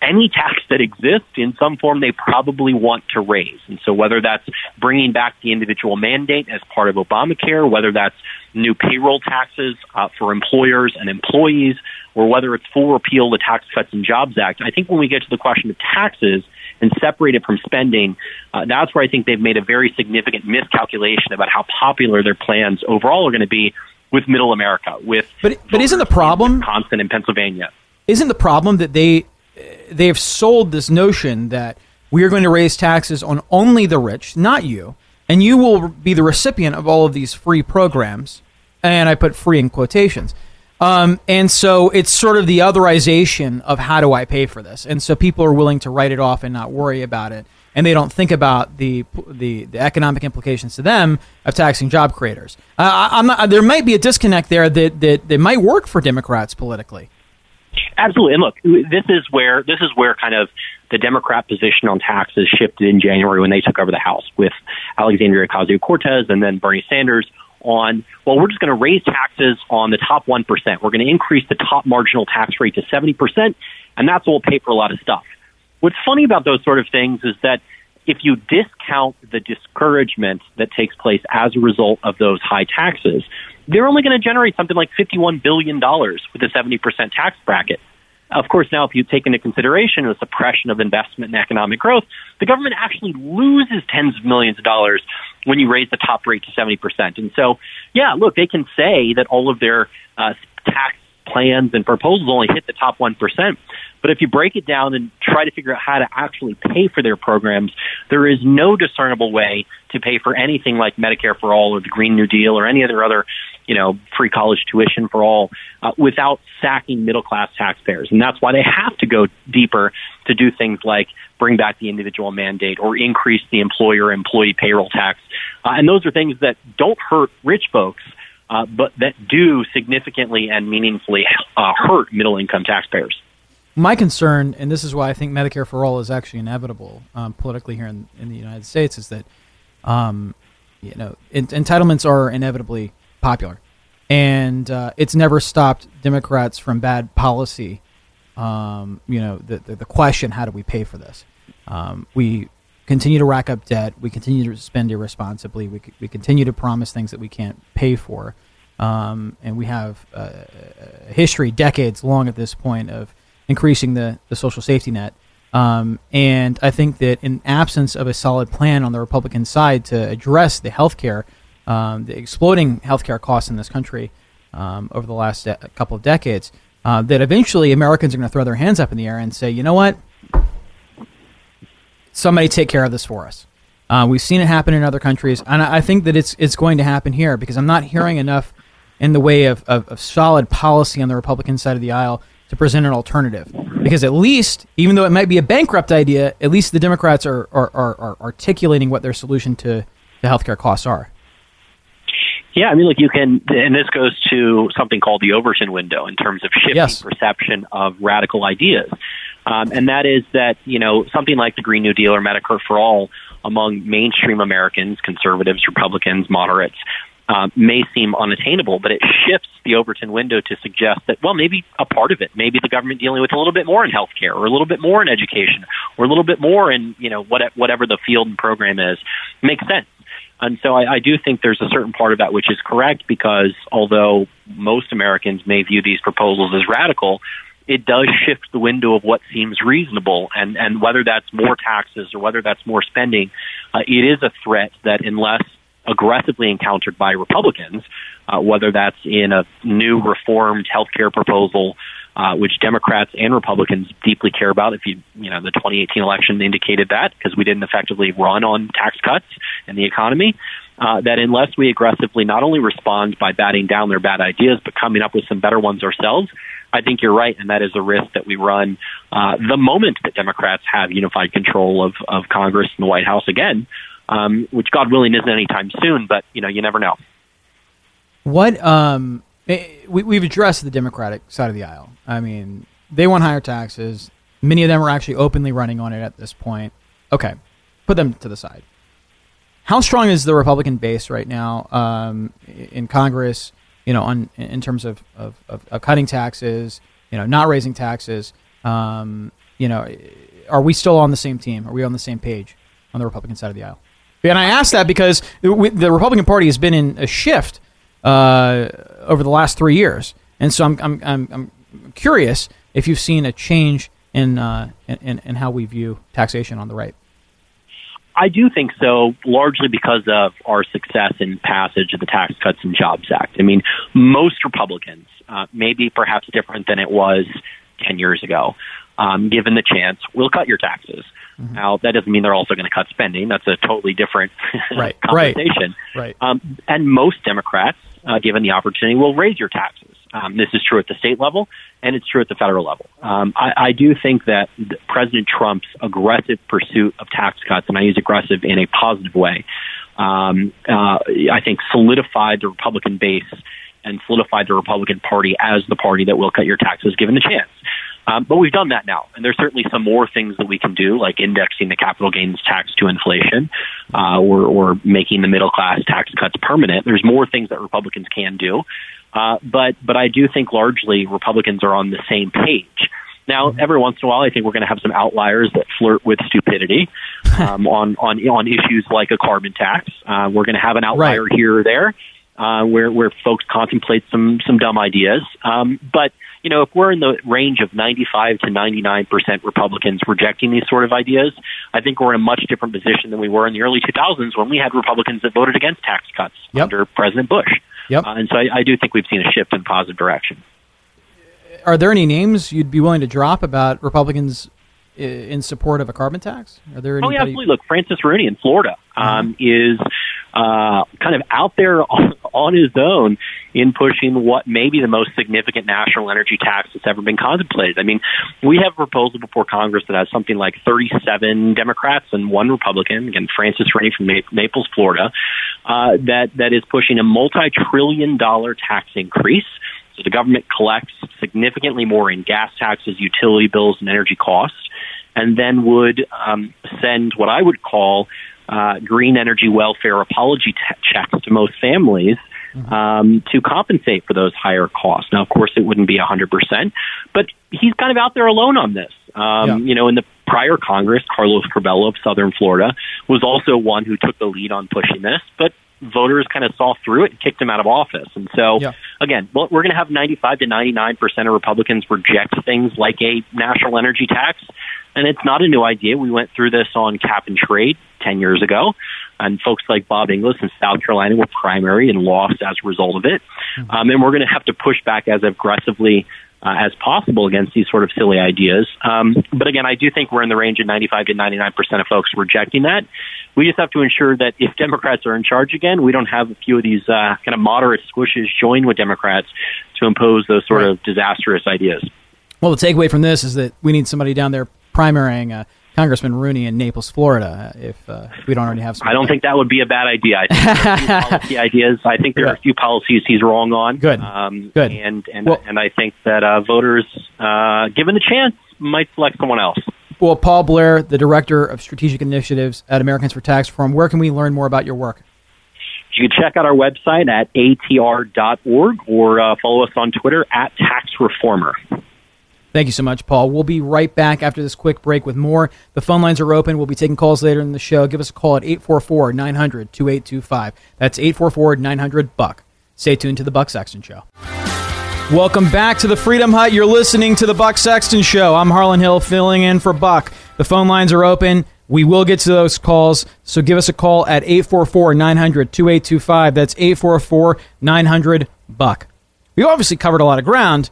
any tax that exists in some form they probably want to raise. And so whether that's bringing back the individual mandate as part of Obamacare, whether that's new payroll taxes uh, for employers and employees, or whether it's full repeal of the Tax Cuts and Jobs Act, I think when we get to the question of taxes and separate it from spending, uh, that's where I think they've made a very significant miscalculation about how popular their plans overall are going to be with Middle America, with but but isn't the problem Wisconsin and Pennsylvania? Isn't the problem that they they've sold this notion that we are going to raise taxes on only the rich, not you, and you will be the recipient of all of these free programs, and I put free in quotations. Um, and so it's sort of the otherization of how do I pay for this, and so people are willing to write it off and not worry about it and they don't think about the the, the economic implications to them of taxing job creators. Uh, not, there might be a disconnect there that, that that might work for Democrats politically. Absolutely, and look, this is where this is where kind of the Democrat position on taxes shifted in January when they took over the House with Alexandria Ocasio Cortez and then Bernie Sanders on, well, we're just going to raise taxes on the top 1%. We're going to increase the top marginal tax rate to 70%, and that's what will pay for a lot of stuff. What's funny about those sort of things is that if you discount the discouragement that takes place as a result of those high taxes, they're only going to generate something like $51 billion with a 70% tax bracket. Of course, now if you take into consideration the suppression of investment and economic growth, the government actually loses tens of millions of dollars when you raise the top rate to 70%. And so, yeah, look, they can say that all of their uh, tax plans and proposals only hit the top 1%. But if you break it down and try to figure out how to actually pay for their programs, there is no discernible way to pay for anything like Medicare for All or the Green New Deal or any other other, you know, free college tuition for all uh, without sacking middle class taxpayers. And that's why they have to go deeper to do things like bring back the individual mandate or increase the employer employee payroll tax. Uh, and those are things that don't hurt rich folks. Uh, but that do significantly and meaningfully uh, hurt middle income taxpayers my concern, and this is why I think Medicare for all is actually inevitable um, politically here in, in the United States, is that um, you know entitlements are inevitably popular, and uh, it's never stopped Democrats from bad policy. Um, you know the, the, the question: How do we pay for this? Um, we continue to rack up debt. We continue to spend irresponsibly. We we continue to promise things that we can't pay for. Um, and we have a history, decades long at this point, of increasing the, the social safety net. Um, and I think that in absence of a solid plan on the Republican side to address the healthcare, um, the exploding healthcare costs in this country um, over the last de- couple of decades, uh, that eventually Americans are going to throw their hands up in the air and say, you know what? Somebody take care of this for us. Uh, we've seen it happen in other countries, and I, think that it's it's going to happen here because I'm not hearing enough in the way of, of, of solid policy on the Republican side of the aisle to present an alternative. Because at least, even though it might be a bankrupt idea, at least the Democrats are, are, are, are articulating what their solution to the healthcare costs are. Yeah, I mean, like you can, and this goes to something called the Overton window in terms of shifting Yes. perception of radical ideas. Um, and that is that, you know, something like the Green New Deal or Medicare for All among mainstream Americans, conservatives, Republicans, moderates, uh, may seem unattainable, but it shifts the Overton window to suggest that, well, maybe a part of it, maybe the government dealing with a little bit more in healthcare or a little bit more in education or a little bit more in, you know, what, whatever the field and program is, makes sense. And so I, I do think there's a certain part of that which is correct because although most Americans may view these proposals as radical, it does shift the window of what seems reasonable. And, and whether that's more taxes or whether that's more spending, uh, it is a threat that unless aggressively encountered by Republicans, uh, whether that's in a new reformed health care proposal, uh, which Democrats and Republicans deeply care about. If you, you know, the 2018 election indicated that because we didn't effectively run on tax cuts and the economy. Uh, that unless we aggressively not only respond by batting down their bad ideas, but coming up with some better ones ourselves, I think you're right, and that is a risk that we run uh, the moment that Democrats have unified control of, of Congress and the White House again, um, which God willing isn't anytime soon, but you know you never know. What um, eh, we, we've addressed the Democratic side of the aisle. I mean, they want higher taxes. Many of them are actually openly running on it at this point. Okay, put them to the side. How strong is the Republican base right now um, in Congress? You know, on in terms of, of, of, of cutting taxes, you know, not raising taxes. Um, you know, are we still on the same team? Are we on the same page on the Republican side of the aisle? And I ask that because the Republican Party has been in a shift uh, over the last three years, and so I'm I'm I'm, I'm curious if you've seen a change in, uh, in in how we view taxation on the right. I do think so, largely because of our success in passage of the Tax Cuts and Jobs Act. I mean, most Republicans, uh, maybe perhaps different than it was 10 years ago, um, given the chance, will cut your taxes. Now, that doesn't mean they're also going to cut spending. That's a totally different Right, right, conversation. right. Um, and most Democrats, uh, given the opportunity, will raise your taxes. Um, this is true at the state level, and it's true at the federal level. Um, I, I do think that President Trump's aggressive pursuit of tax cuts, and I use aggressive in a positive way, um, uh, I think solidified the Republican base and solidified the Republican Party as the party that will cut your taxes given the chance. Um, but we've done that now, and there's certainly some more things that we can do, like indexing the capital gains tax to inflation, uh, or, or making the middle class tax cuts permanent. There's more things that Republicans can do, uh, but but I do think largely Republicans are on the same page. Now, every once in a while, I think we're going to have some outliers that flirt with stupidity um, on on on issues like a carbon tax. Uh, we're going to have an outlier here or there uh, where where folks contemplate some some dumb ideas. Um, but you know, if we're in the range of 95 to 99 percent Republicans rejecting these sort of ideas, I think we're in a much different position than we were in the early 2000s when we had Republicans that voted against tax cuts under President Bush. Yep. Uh, and so I, I do think we've seen a shift in positive direction. Are there any names you'd be willing to drop about Republicans in support of a carbon tax? Are there? Oh, yeah, absolutely. Look, Francis Rooney in Florida um, is uh, kind of out there on, on his own in pushing what may be the most significant national energy tax that's ever been contemplated. I mean, we have a proposal before Congress that has something like 37 Democrats and one Republican, again, Francis Rooney from Naples, Florida, uh, that, that is pushing a multi-trillion dollar tax increase. So the government collects significantly more in gas taxes, utility bills, and energy costs, and then would um, send what I would call uh, green energy welfare apology t- checks to most families um, to compensate for those higher costs. Now, of course, it wouldn't be 100%, but he's kind of out there alone on this. Um, You know, in the prior Congress, Carlos Curbelo of Southern Florida was also one who took the lead on pushing this, but voters kind of saw through it and kicked him out of office. And so, again, well, we're going to have 95 to 99 percent of Republicans reject things like a national energy tax, and it's not a new idea. We went through this on cap and trade 10 years ago, and folks like Bob Inglis in South Carolina were primary and lost as a result of it. Um, and we're going to have to push back as aggressively uh, as possible against these sort of silly ideas. Um, but again, I do think we're in the range of 95 to 99 percent of folks rejecting that. We just have to ensure that if Democrats are in charge again, we don't have a few of these uh, kind of moderate squishes join with Democrats to impose those sort right. of disastrous ideas. Well, the takeaway from this is that we need somebody down there primarying uh, Congressman Rooney in Naples, Florida, if, uh, we don't already have some. I don't think that would be a bad idea. I think policy ideas. I think there are a few policies he's wrong on. Good. Um, Good. And and well, and I think that uh, voters, uh, given the chance, might select someone else. Well, Paul Blair, the director of strategic initiatives at Americans for Tax Reform, where can we learn more about your work? You can check out our website at atr.org or uh, follow us on Twitter at Tax Reformer. Thank you so much, Paul. We'll be right back after this quick break with more. The phone lines are open. We'll be taking calls later in the show. Give us a call at 844 900 2825. That's 844 900 Buck. Stay tuned to The Buck Sexton Show. Welcome back to the Freedom Hut. You're listening to The Buck Sexton Show. I'm Harlan Hill filling in for Buck. The phone lines are open. We will get to those calls, so give us a call at 844 900 2825. That's 844 900 Buck. We obviously covered a lot of ground.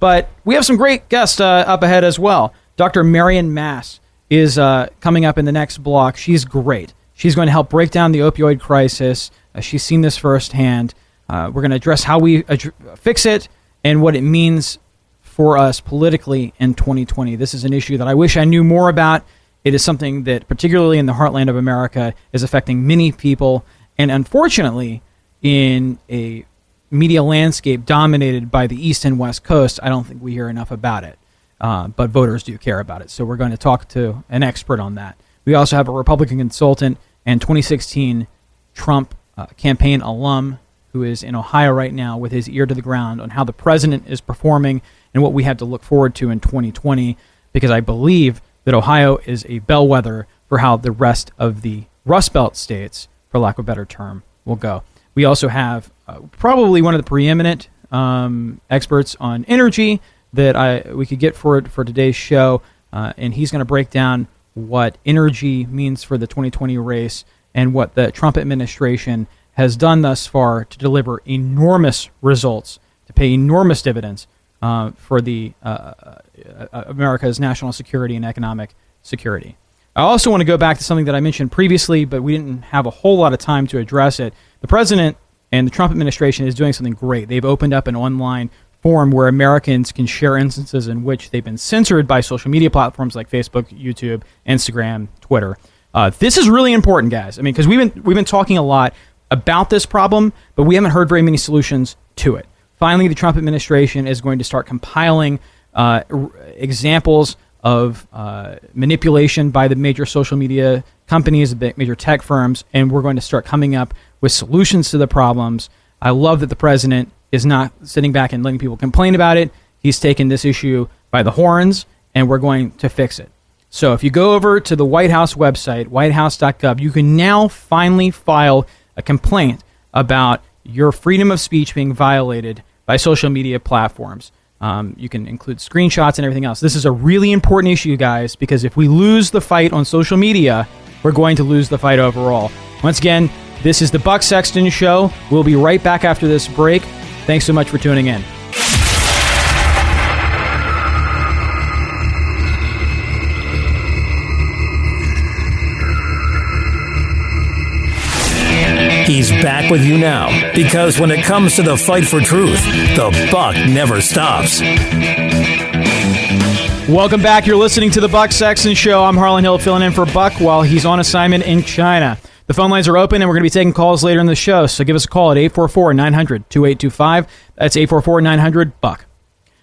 But we have some great guests uh, up ahead as well. Dr. Marion Mass is uh, coming up in the next block. She's great. She's going to help break down the opioid crisis. Uh, she's seen this firsthand. Uh, we're going to address how we ad- fix it and what it means for us politically in 2020. This is an issue that I wish I knew more about. It is something that, particularly in the heartland of America, is affecting many people. And unfortunately, in a media landscape dominated by the East and West Coast, I don't think we hear enough about it. Uh, but voters do care about it. So we're going to talk to an expert on that. We also have a Republican consultant and 2016 Trump uh, campaign alum who is in Ohio right now with his ear to the ground on how the president is performing and what we have to look forward to in 2020, because I believe that Ohio is a bellwether for how the rest of the Rust Belt states, for lack of a better term, will go. We also have uh, probably one of the preeminent um, experts on energy that I we could get for for today's show, uh, and he's going to break down what energy means for the 2020 race and what the Trump administration has done thus far to deliver enormous results, to pay enormous dividends uh, for the uh, uh, America's national security and economic security. I also want to go back to something that I mentioned previously, but we didn't have a whole lot of time to address it. The president and the Trump administration is doing something great. They've opened up an online forum where Americans can share instances in which they've been censored by social media platforms like Facebook, YouTube, Instagram, Twitter. Uh, this is really important, guys. I mean, because we've been we've been talking a lot about this problem, but we haven't heard very many solutions to it. Finally, the Trump administration is going to start compiling uh, r- examples of uh, manipulation by the major social media companies, the major tech firms, and we're going to start coming up with solutions to the problems. I love that the president is not sitting back and letting people complain about it. He's taken this issue by the horns, and we're going to fix it. So if you go over to the White House website, whitehouse.gov, you can now finally file a complaint about your freedom of speech being violated by social media platforms. Um, you can include screenshots and everything else. This is a really important issue, guys, because if we lose the fight on social media, we're going to lose the fight overall. Once again, this is the Buck Sexton Show. We'll be right back after this break. Thanks so much for tuning in. He's back with you now because when it comes to the fight for truth, the buck never stops. Welcome back. You're listening to the Buck Sexton Show. I'm Harlan Hill filling in for Buck while he's on assignment in China. The phone lines are open and we're going to be taking calls later in the show, so give us a call at 844 900 2825. That's 844 900 Buck.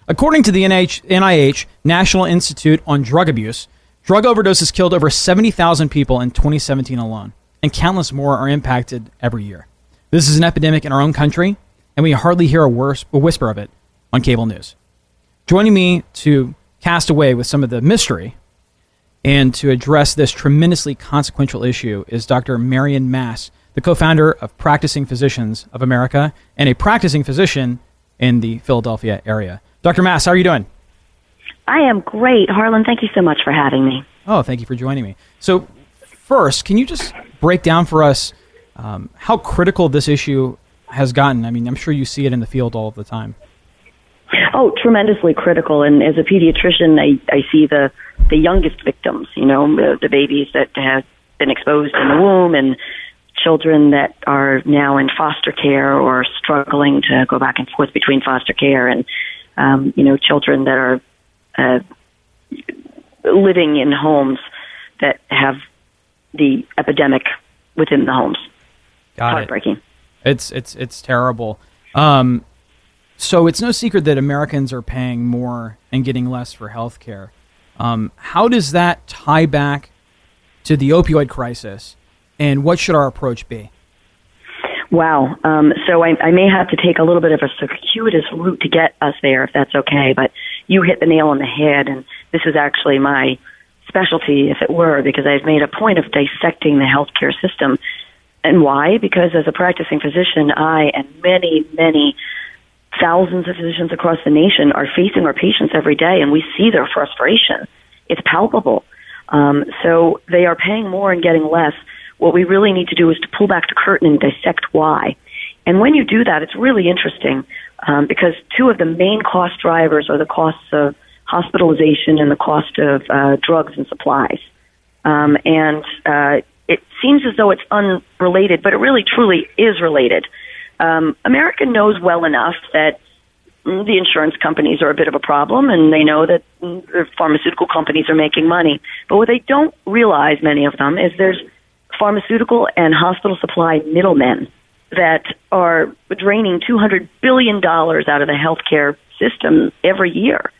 According to the NIH, NIH, National Institute on Drug Abuse, drug overdoses killed over 70,000 people in 2017 alone and countless more are impacted every year. This is an epidemic in our own country, and we hardly hear a, worse, a whisper of it on cable news. Joining me to cast away with some of the mystery and to address this tremendously consequential issue is Dr. Marion Mass, the co founder of Practicing Physicians of America and a practicing physician in the Philadelphia area. Dr. Mass, how are you doing? I am great. Harlan, thank you so much for having me. Oh, thank you for joining me. So, first, can you just break down for us um, how critical this issue has gotten? I mean, I'm sure you see it in the field all of the time. Oh, tremendously critical. And as a pediatrician, I, I see the the youngest victims. You know, the, the babies that have been exposed in the womb and children that are now in foster care or struggling to go back and forth between foster care and um, you know children that are uh, living in homes that have the epidemic within the homes. Got Heartbreaking. It. It's it's it's terrible. Um, so it's no secret that Americans are paying more and getting less for health care. Um, how does that tie back to the opioid crisis, and what should our approach be? Wow. Um, so I, I may have to take a little bit of a circuitous route to get us there, if that's okay. But you hit the nail on the head, and this is actually my specialty, if it were, because I've made a point of dissecting the healthcare system. And why? Because as a practicing physician, I and many, many thousands of physicians across the nation are facing our patients every day, and we see their frustration. It's palpable. Um, so they are paying more and getting less. What we really need to do is to pull back the curtain and dissect why. And when you do that, it's really interesting um, because two of the main cost drivers are the costs of hospitalization and the cost of uh, drugs and supplies. Um, and uh, it seems as though it's unrelated, but it really truly is related. Um, America knows well enough that the insurance companies are a bit of a problem, and they know that the pharmaceutical companies are making money. But what they don't realize, many of them, is there's pharmaceutical and hospital supply middlemen that are draining $200 billion out of the healthcare system every year.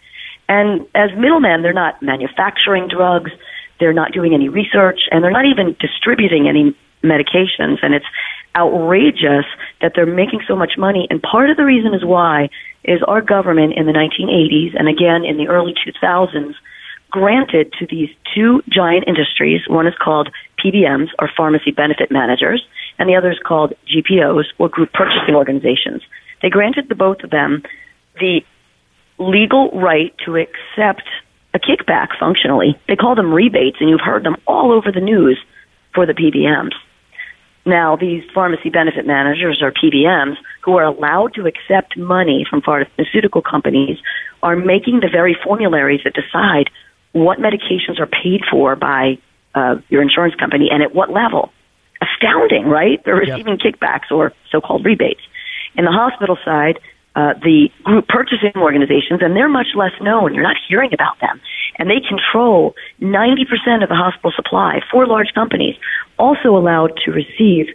And as middlemen, they're not manufacturing drugs, they're not doing any research, and they're not even distributing any medications. And it's outrageous that they're making so much money. And part of the reason is why is our government in the 1980s and again in the early 2000s granted to these two giant industries. One is called PBMs, or pharmacy benefit managers, and the other is called GPOs, or group purchasing organizations. They granted the both of them the legal right to accept a kickback functionally. They call them rebates, and you've heard them all over the news for the PBMs. Now, these pharmacy benefit managers, or PBMs, who are allowed to accept money from pharmaceutical companies, are making the very formularies that decide what medications are paid for by uh, your insurance company and at what level. Astounding, right? They're receiving yep. kickbacks or so called rebates. In the hospital side, uh, the group purchasing organizations, and they're much less known. You're not hearing about them. And they control 90% of the hospital supply. for large companies also allowed to receive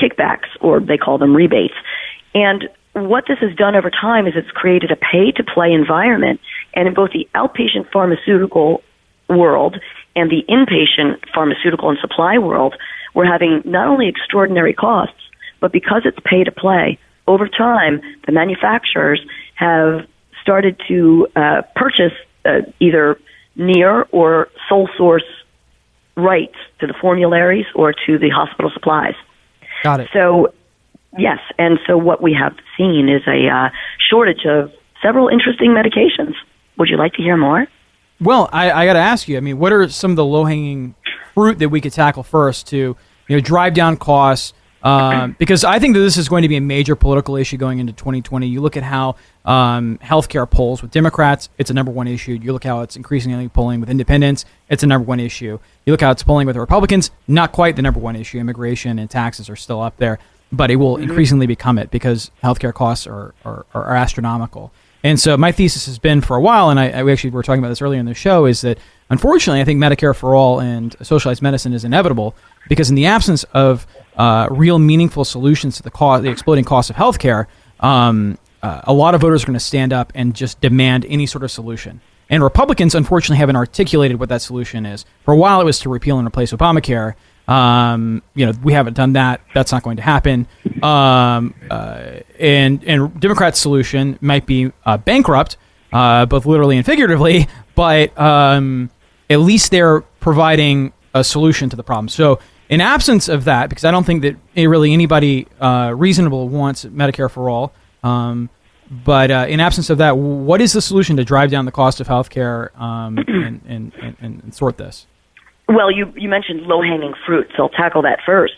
kickbacks, or they call them rebates. And what this has done over time is it's created a pay to play environment. And in both the outpatient pharmaceutical world and the inpatient pharmaceutical and supply world, we're having not only extraordinary costs, but because it's pay to play, over time, the manufacturers have started to uh, purchase uh, either near or sole source rights to the formularies or to the hospital supplies. Got it. So, yes, and so what we have seen is a uh, shortage of several interesting medications. Would you like to hear more? Well, I, I got to ask you. I mean, what are some of the low hanging fruit that we could tackle first to you know drive down costs? Um, because I think that this is going to be a major political issue going into 2020. You look at how um, healthcare polls with Democrats, it's a number one issue. You look how it's increasingly polling with independents, it's a number one issue. You look how it's polling with the Republicans, not quite the number one issue. Immigration and taxes are still up there, but it will mm-hmm. increasingly become it because healthcare costs are, are, are astronomical. And so my thesis has been for a while, and I, I we actually were talking about this earlier in the show, is that unfortunately I think Medicare for all and socialized medicine is inevitable because in the absence of uh, real meaningful solutions to the cost, the exploding cost of healthcare, um, uh, a lot of voters are going to stand up and just demand any sort of solution. And Republicans, unfortunately, haven't articulated what that solution is. For a while, it was to repeal and replace Obamacare. Um, you know, we haven't done that. That's not going to happen. Um, uh, and and Democrats' solution might be uh, bankrupt, uh, both literally and figuratively. But um, at least they're providing a solution to the problem. So in absence of that, because I don't think that really anybody uh, reasonable wants Medicare for all, um, but uh, in absence of that, what is the solution to drive down the cost of healthcare um, and, and, and, and sort this? Well, you, you mentioned low hanging fruit, so I'll tackle that first.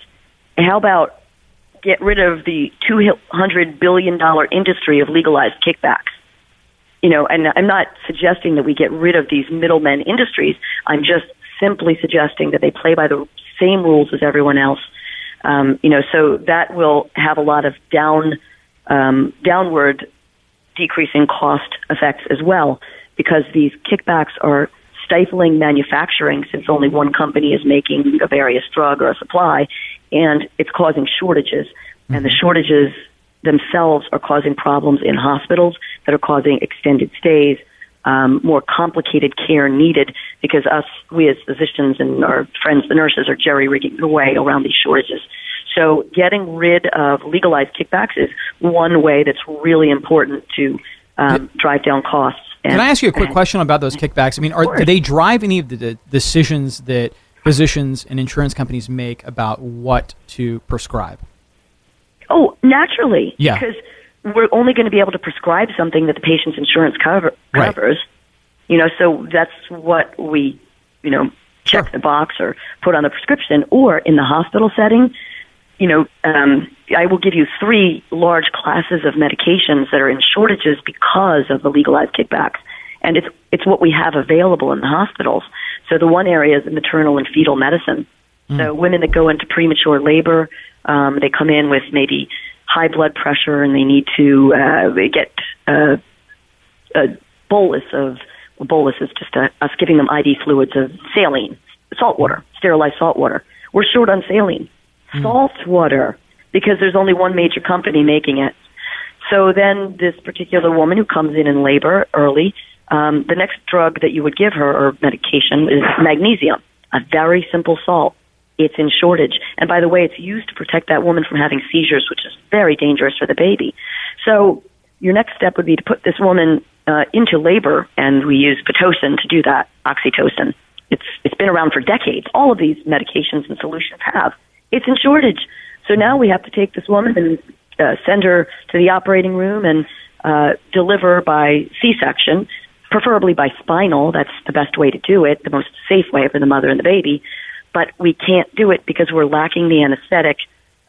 How about get rid of the $200 billion industry of legalized kickbacks? you know, and I'm not suggesting that we get rid of these middlemen industries. I'm just simply suggesting that they play by the same rules as everyone else. Um, you know, so that will have a lot of down um, downward decreasing cost effects as well, because these kickbacks are stifling manufacturing since only one company is making a various drug or a supply, and it's causing shortages. Mm-hmm. And the shortages themselves are causing problems in hospitals that are causing extended stays, um, more complicated care needed because us, we as physicians and our friends, the nurses, are jerry rigging the way around these shortages. So getting rid of legalized kickbacks is one way that's really important to um, drive down costs. And, Can I ask you a quick question about those kickbacks? I mean, are, do they drive any of the, the decisions that physicians and insurance companies make about what to prescribe? Oh, naturally. Yeah. Because we're only going to be able to prescribe something that the patient's insurance cover, covers. Right. You know, so that's what we, you know, check sure. the box or put on the prescription. Or in the hospital setting, you know, um, I will give you three large classes of medications that are in shortages because of the legalized kickbacks, and it's it's what we have available in the hospitals. So the one area is maternal and fetal medicine. Mm. So women that go into premature labor, um, they come in with maybe high blood pressure and they need to uh, get uh, a bolus of a bolus is just a, us giving them IV fluids of saline, salt water, sterilized salt water. We're short on saline, mm. salt water, because there's only one major company making it. So then this particular woman who comes in in labor early, um, the next drug that you would give her or medication is magnesium, a very simple salt it's in shortage. And by the way, it's used to protect that woman from having seizures, which is very dangerous for the baby. So your next step would be to put this woman uh, into labor, and we use pitocin to do that, oxytocin. It's it's been around for decades. All of these medications and solutions have. It's in shortage. So now we have to take this woman and uh, send her to the operating room and uh, deliver by C-section, preferably by spinal. That's the best way to do it, the most safe way for the mother and the baby but we can't do it because we're lacking the anesthetic.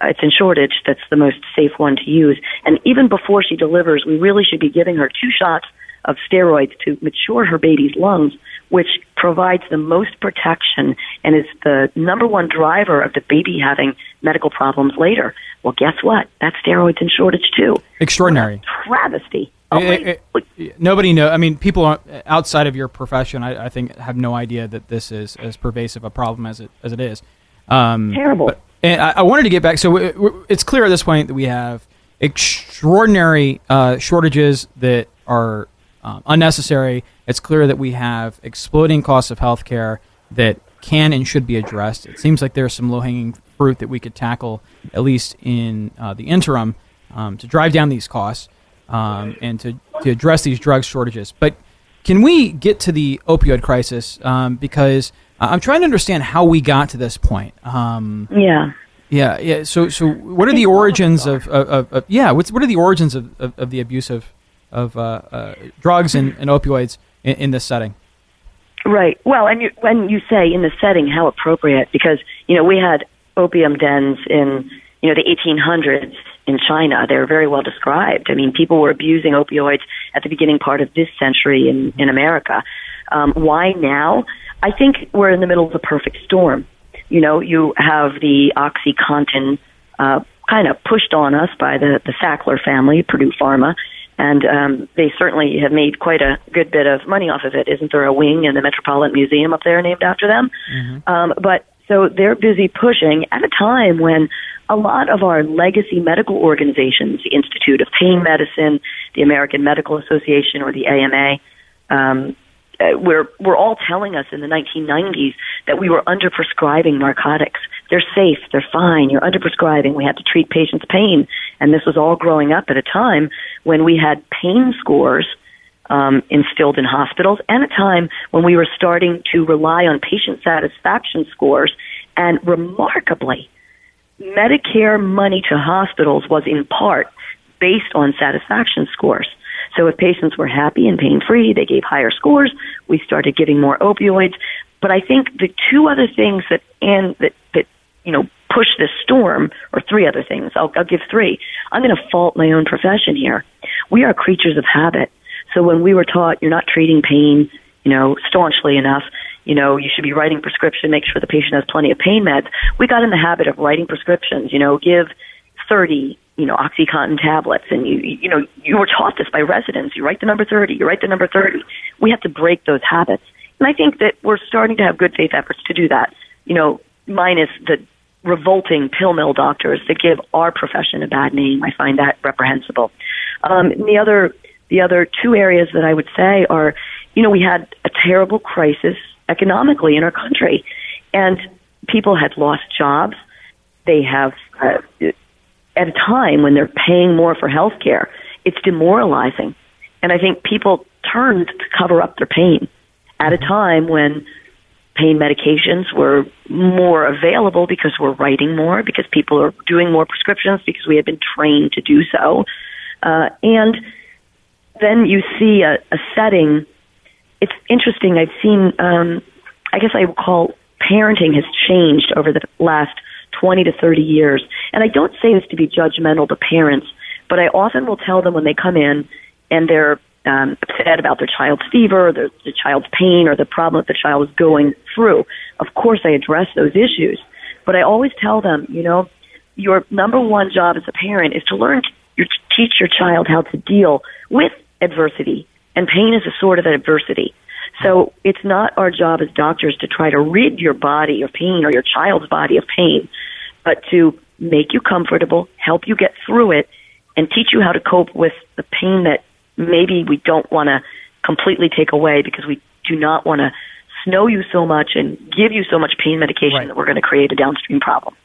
Uh, it's in shortage. That's the most safe one to use. And even before she delivers, we really should be giving her two shots of steroids to mature her baby's lungs, which provides the most protection and is the number one driver of the baby having medical problems later. Well, guess what? That steroids in shortage too. Extraordinary. travesty. It, it, nobody know. I mean, people outside of your profession, I, I, think, have no idea that this is as pervasive a problem as it as it is. Um, Terrible. But, and I, I, wanted to get back. So it, it's clear at this point that we have extraordinary uh, shortages that are um, unnecessary. It's clear that we have exploding costs of healthcare that can and should be addressed. It seems like there's some low hanging fruit that we could tackle, at least in uh, the interim, um, to drive down these costs um, and to, to address these drug shortages. But can we get to the opioid crisis? Um, because I'm trying to understand how we got to this point. Um, yeah. Yeah, yeah. So, so what are the origins of, of, of, of yeah? What's what are the origins of, of, the abuse of of uh, uh, drugs and, and opioids in, in, this setting? Right. Well, and you, when you say in the setting, how appropriate? Because you know we had opium dens in you know the 1800s in China. They're very well described. I mean, people were abusing opioids at the beginning part of this century in, in America. Um, why now? I think we're in the middle of the perfect storm. You know, you have the OxyContin uh, kind of pushed on us by the, the Sackler family, Purdue Pharma, and um, they certainly have made quite a good bit of money off of it. Isn't there a wing in the Metropolitan Museum up there named after them? Mm-hmm. Um, but so they're busy pushing at a time when a lot of our legacy medical organizations, the Institute of Pain Medicine, the American Medical Association, or the AMA, um, uh, we're, we're all telling us in the 1990s that we were underprescribing narcotics. They're safe, they're fine, you're underprescribing. We had to treat patients' pain. And this was all growing up at a time when we had pain scores um, instilled in hospitals and a time when we were starting to rely on patient satisfaction scores. And remarkably, Medicare money to hospitals was in part based on satisfaction scores. So if patients were happy and pain free, they gave higher scores. We started giving more opioids. But I think the two other things that and that that you know push this storm, or three other things. I'll, I'll give three. I'm going to fault my own profession here. We are creatures of habit. So when we were taught you're not treating pain, you know, staunchly enough, you know, you should be writing prescription, make sure the patient has plenty of pain meds. We got in the habit of writing prescriptions, you know, give 30, you know, OxyContin tablets. And you, you know, you were taught this by residents. You write the number 30, you write the number 30. We have to break those habits. And I think that we're starting to have good faith efforts to do that, you know, minus the revolting pill mill doctors that give our profession a bad name. I find that reprehensible. Um, the other, the other two areas that I would say are, you know, we had a terrible crisis economically in our country. And people had lost jobs. They have, uh, at a time when they're paying more for health care, it's demoralizing. And I think people turned to cover up their pain at a time when pain medications were more available because we're writing more, because people are doing more prescriptions, because we have been trained to do so. Uh, and then you see a, a setting it's interesting. I've seen, um, I guess I would call parenting has changed over the last 20 to 30 years. And I don't say this to be judgmental to parents, but I often will tell them when they come in and they're um, upset about their child's fever, or the, the child's pain, or the problem that the child is going through. Of course, I address those issues, but I always tell them, you know, your number one job as a parent is to learn, to teach your child how to deal with adversity and pain is a sort of adversity. So it's not our job as doctors to try to rid your body of pain or your child's body of pain, but to make you comfortable, help you get through it, and teach you how to cope with the pain that maybe we don't want to completely take away because we do not want to snow you so much and give you so much pain medication right. that we're going to create a downstream problem.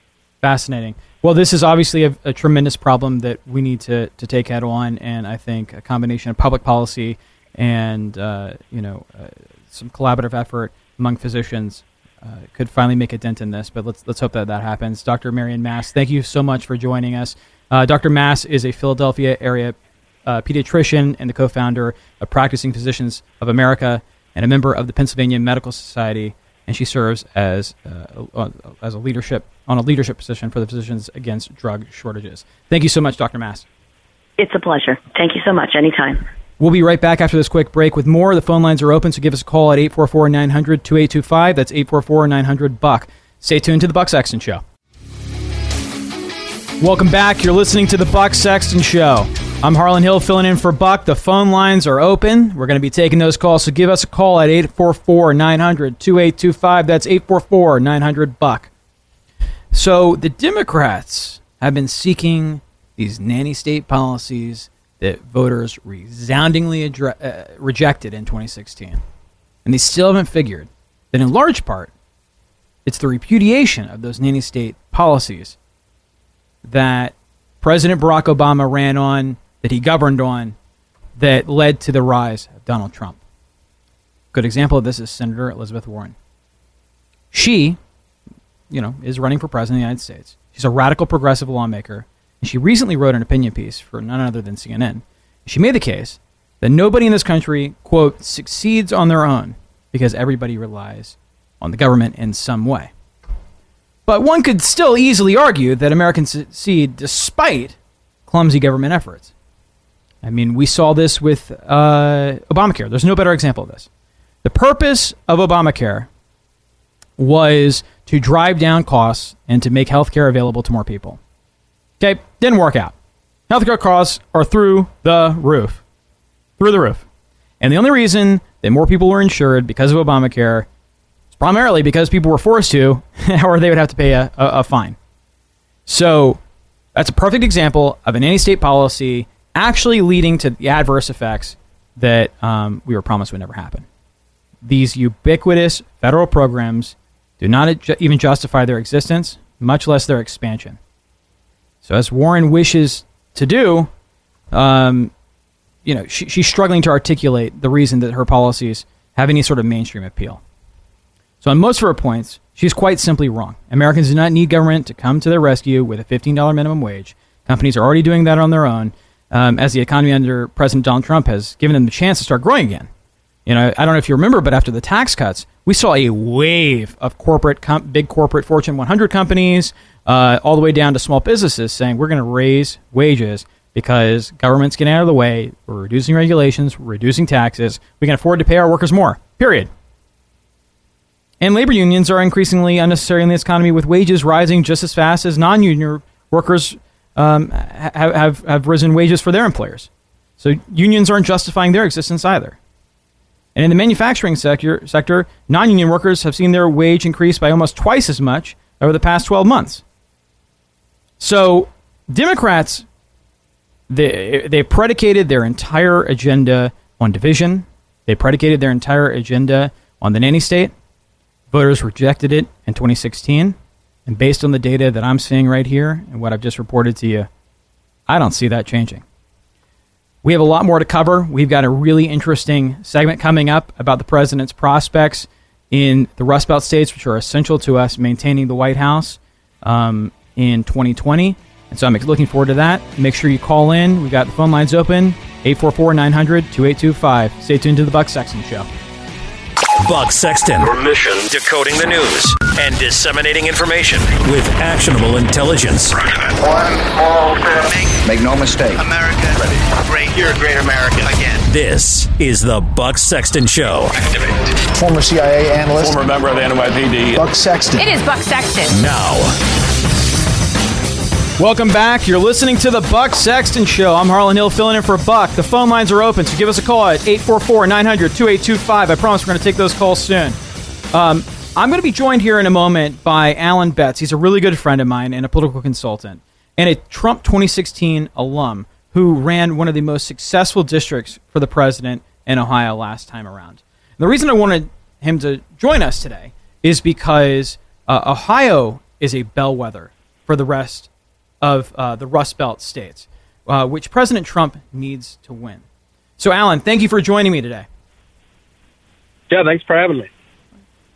Fascinating. Well, this is obviously a, a, tremendous problem that we need to, to take head on, and I think a combination of public policy and uh, you know uh, some collaborative effort among physicians uh, could finally make a dent in this. But let's let's hope that that happens. Dr. Marion Mass, thank you so much for joining us. Uh, Dr. Mass is a Philadelphia area pediatrician and the co-founder of Practicing Physicians of America and a member of the Pennsylvania Medical Society. And she serves as uh, as a leadership on a leadership position for the Physicians Against Drug Shortages. Thank you so much, Dr. Mass. It's a pleasure. Thank you so much. Anytime. We'll be right back after this quick break with more. The phone lines are open, so give us a call at 844 900 2825. That's 844 900 Buck. Stay tuned to The Buck Sexton Show. Welcome back. You're listening to The Buck Sexton Show. I'm Harlan Hill filling in for Buck. The phone lines are open. We're going to be taking those calls, so give us a call at 844 900 2825. That's 844 900 Buck. So the Democrats have been seeking these nanny state policies that voters resoundingly adre- uh, rejected in 2016. And they still haven't figured that, in large part, it's the repudiation of those nanny state policies that President Barack Obama ran on, that he governed on, that led to the rise of Donald Trump. Good example of this is Senator Elizabeth Warren. She, you know, is running for president of the United States. She's a radical progressive lawmaker and she recently wrote an opinion piece for none other than CNN. She made the case that nobody in this country, quote, succeeds on their own because everybody relies on the government in some way. But one could still easily argue that Americans succeed despite clumsy government efforts. I mean, we saw this with uh, Obamacare. There's no better example of this. The purpose of Obamacare was to drive down costs and to make health care available to more people. Okay, didn't work out. Healthcare costs are through the roof. Through the roof. And the only reason that more people were insured because of Obamacare is primarily because people were forced to, or they would have to pay a, a, a fine. So that's a perfect example of a nanny-state policy actually leading to the adverse effects that um, we were promised would never happen. These ubiquitous federal programs do not even justify their existence, much less their expansion. So as Warren wishes to do, um, you know, she, she's struggling to articulate the reason that her policies have any sort of mainstream appeal. So on most of her points, she's quite simply wrong. Americans do not need government to come to their rescue with a $15 minimum wage. Companies are already doing that on their own, um, as the economy under President Donald Trump has given them the chance to start growing again. You know, I don't know if you remember, but after the tax cuts, we saw a wave of corporate, com- big corporate Fortune 100 companies, uh, all the way down to small businesses saying we're going to raise wages because government's getting out of the way. We're reducing regulations, we're reducing taxes. We can afford to pay our workers more. Period. And labor unions are increasingly unnecessary in this economy, with wages rising just as fast as non-union workers um, have, have have risen wages for their employers. So unions aren't justifying their existence either. And in the manufacturing sector, sector non-union workers have seen their wage increase by almost twice as much over the past 12 months. So Democrats, they, they predicated their entire agenda on division. They predicated their entire agenda on the nanny state. Voters rejected it in 2016. And based on the data that I'm seeing right here and what I've just reported to you, I don't see that changing. We have a lot more to cover. We've got a really interesting segment coming up about the president's prospects in the Rust Belt states, which are essential to us maintaining the White House um, in 2020. And so I'm looking forward to that. Make sure you call in. We've got the phone lines open 844 900 2825. Stay tuned to the Buck Sexton Show. Buck Sexton. Your mission decoding the news and disseminating information with actionable intelligence. One small step. Make no mistake. America great. You're a great American again. This is the Buck Sexton Show. Activate. Former CIA analyst. Former member of the NYPD. Buck Sexton. It is Buck Sexton. Now, Welcome back. You're listening to the Buck Sexton Show. I'm Harlan Hill filling in for Buck. The phone lines are open, so give us a call at 844 900 2825. I promise we're going to take those calls soon. Um, I'm going to be joined here in a moment by Allan Betz. He's a really good friend of mine and a political consultant, and a Trump 2016 alum who ran one of the most successful districts for the president in Ohio last time around. And the reason I wanted him to join us today is because uh, Ohio is a bellwether for the rest of uh, the Rust Belt states, uh, which President Trump needs to win. So, Allan, thank you for joining me today. Yeah, thanks for having me.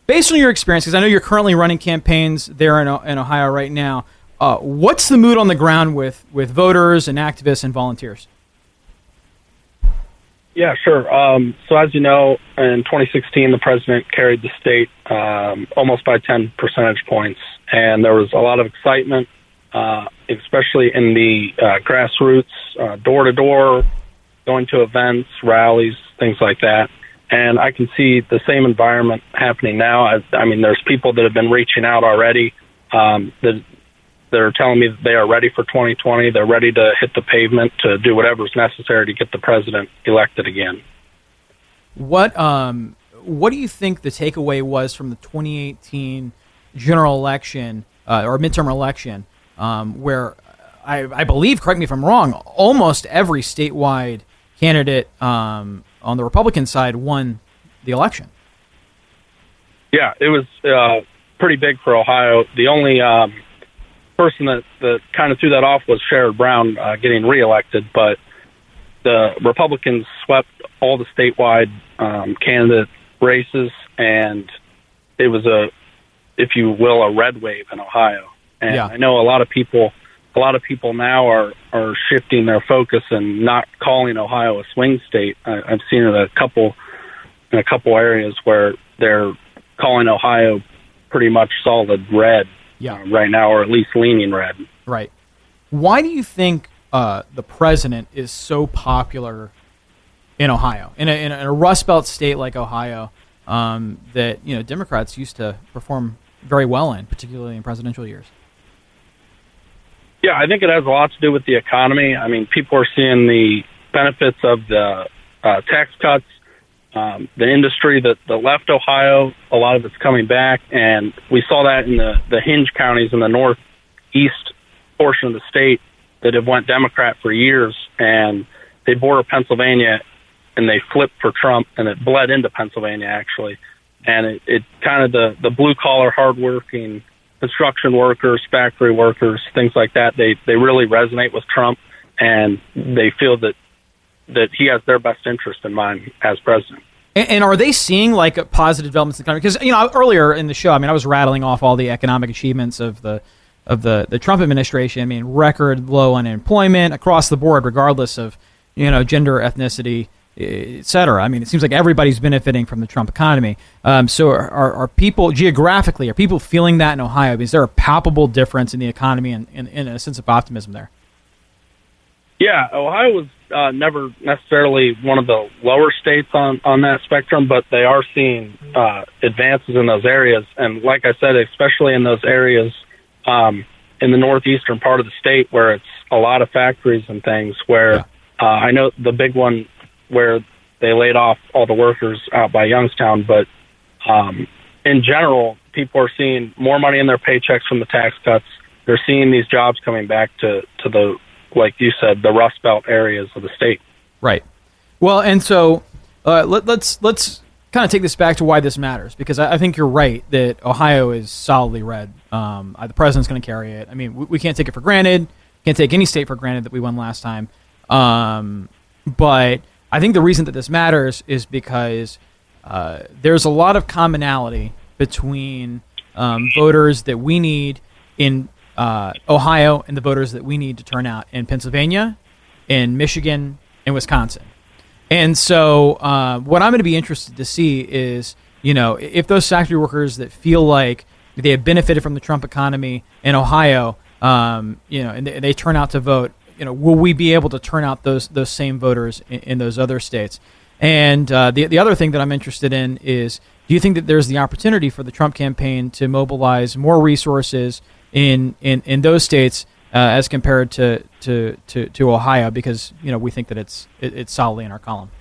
Based on your experience, because I know you're currently running campaigns there in, in Ohio right now, uh, what's the mood on the ground with, with voters and activists and volunteers? Yeah, sure. Um, so, as you know, in 2016, the president carried the state um, almost by 10 percentage points, and there was a lot of excitement, uh, especially in the uh, grassroots, door to door, going to events, rallies, things like that. And I can see the same environment happening now. I, I mean, there's people that have been reaching out already um, that that are telling me that they are ready for 2020. They're ready to hit the pavement to do whatever's necessary to get the president elected again. What um what do you think the takeaway was from the 2018 general election uh, or midterm election, um, where I, I believe, correct me if I'm wrong, almost every statewide candidate um, on the Republican side won the election. Yeah, it was uh, pretty big for Ohio. The only um, person that, that kind of threw that off was Sherrod Brown uh, getting reelected, but the Republicans swept all the statewide um, candidate races, and it was a, if you will, a red wave in Ohio. And Yeah. I know a lot of people, a lot of people now are are shifting their focus and not calling Ohio a swing state. I, I've seen it a couple in a couple areas where they're calling Ohio pretty much solid red Yeah. uh, right now, or at least leaning red. Right. Why do you think uh, the president is so popular in Ohio, in a, in a, in a Rust Belt state like Ohio, um, that you know Democrats used to perform very well in, particularly in presidential years? Yeah, I think it has a lot to do with the economy. I mean, people are seeing the benefits of the uh, tax cuts. Um, the industry that, that left Ohio, a lot of it's coming back, and we saw that in the, the hinge counties in the northeast portion of the state that have went Democrat for years, and they border Pennsylvania, and they flipped for Trump, and it bled into Pennsylvania actually, and it, it kind of the the blue collar, hardworking construction workers, factory workers, things like that. They they really resonate with Trump, and they feel that that he has their best interest in mind as president. And, and are they seeing like positive developments in the country? Because you know earlier in the show, I mean, I was rattling off all the economic achievements of the of the the Trump administration. I mean, record low unemployment across the board, regardless of you know gender, ethnicity, et cetera. I mean, it seems like everybody's benefiting from the Trump economy. Um, so, are, are, are people geographically are people feeling that in Ohio? Is there a palpable difference in the economy and, and, and a sense of optimism there? Yeah, Ohio was uh, never necessarily one of the lower states on on that spectrum, but they are seeing uh, advances in those areas. And like I said, especially in those areas um, in the northeastern part of the state where it's a lot of factories and things. Where uh, I know the big one where they laid off all the workers out by Youngstown, but um, in general, people are seeing more money in their paychecks from the tax cuts. They're seeing these jobs coming back to to the like you said, the Rust Belt areas of the state. Right. Well, and so uh, let, let's let's kind of take this back to why this matters because I, I think you're right that Ohio is solidly red. Um, the president's going to carry it. I mean, we, we, can't take it for granted. Can't take any state for granted that we won last time. Um, but I think the reason that this matters is because uh, there's a lot of commonality between um, voters that we need in uh, Ohio and the voters that we need to turn out in Pennsylvania, in Michigan, and Wisconsin. And so, uh, what I'm going to be interested to see is, you know, if those factory workers that feel like they have benefited from the Trump economy in Ohio, um, you know, and they, they, turn out to vote, you know, will we be able to turn out those those same voters in, in those other states? And uh, the the other thing that I'm interested in is, do you think that there's the opportunity for the Trump campaign to mobilize more resources? in in, in those states uh, as compared to, to, to, to Ohio because you know we think that it's it, it's solidly in our column.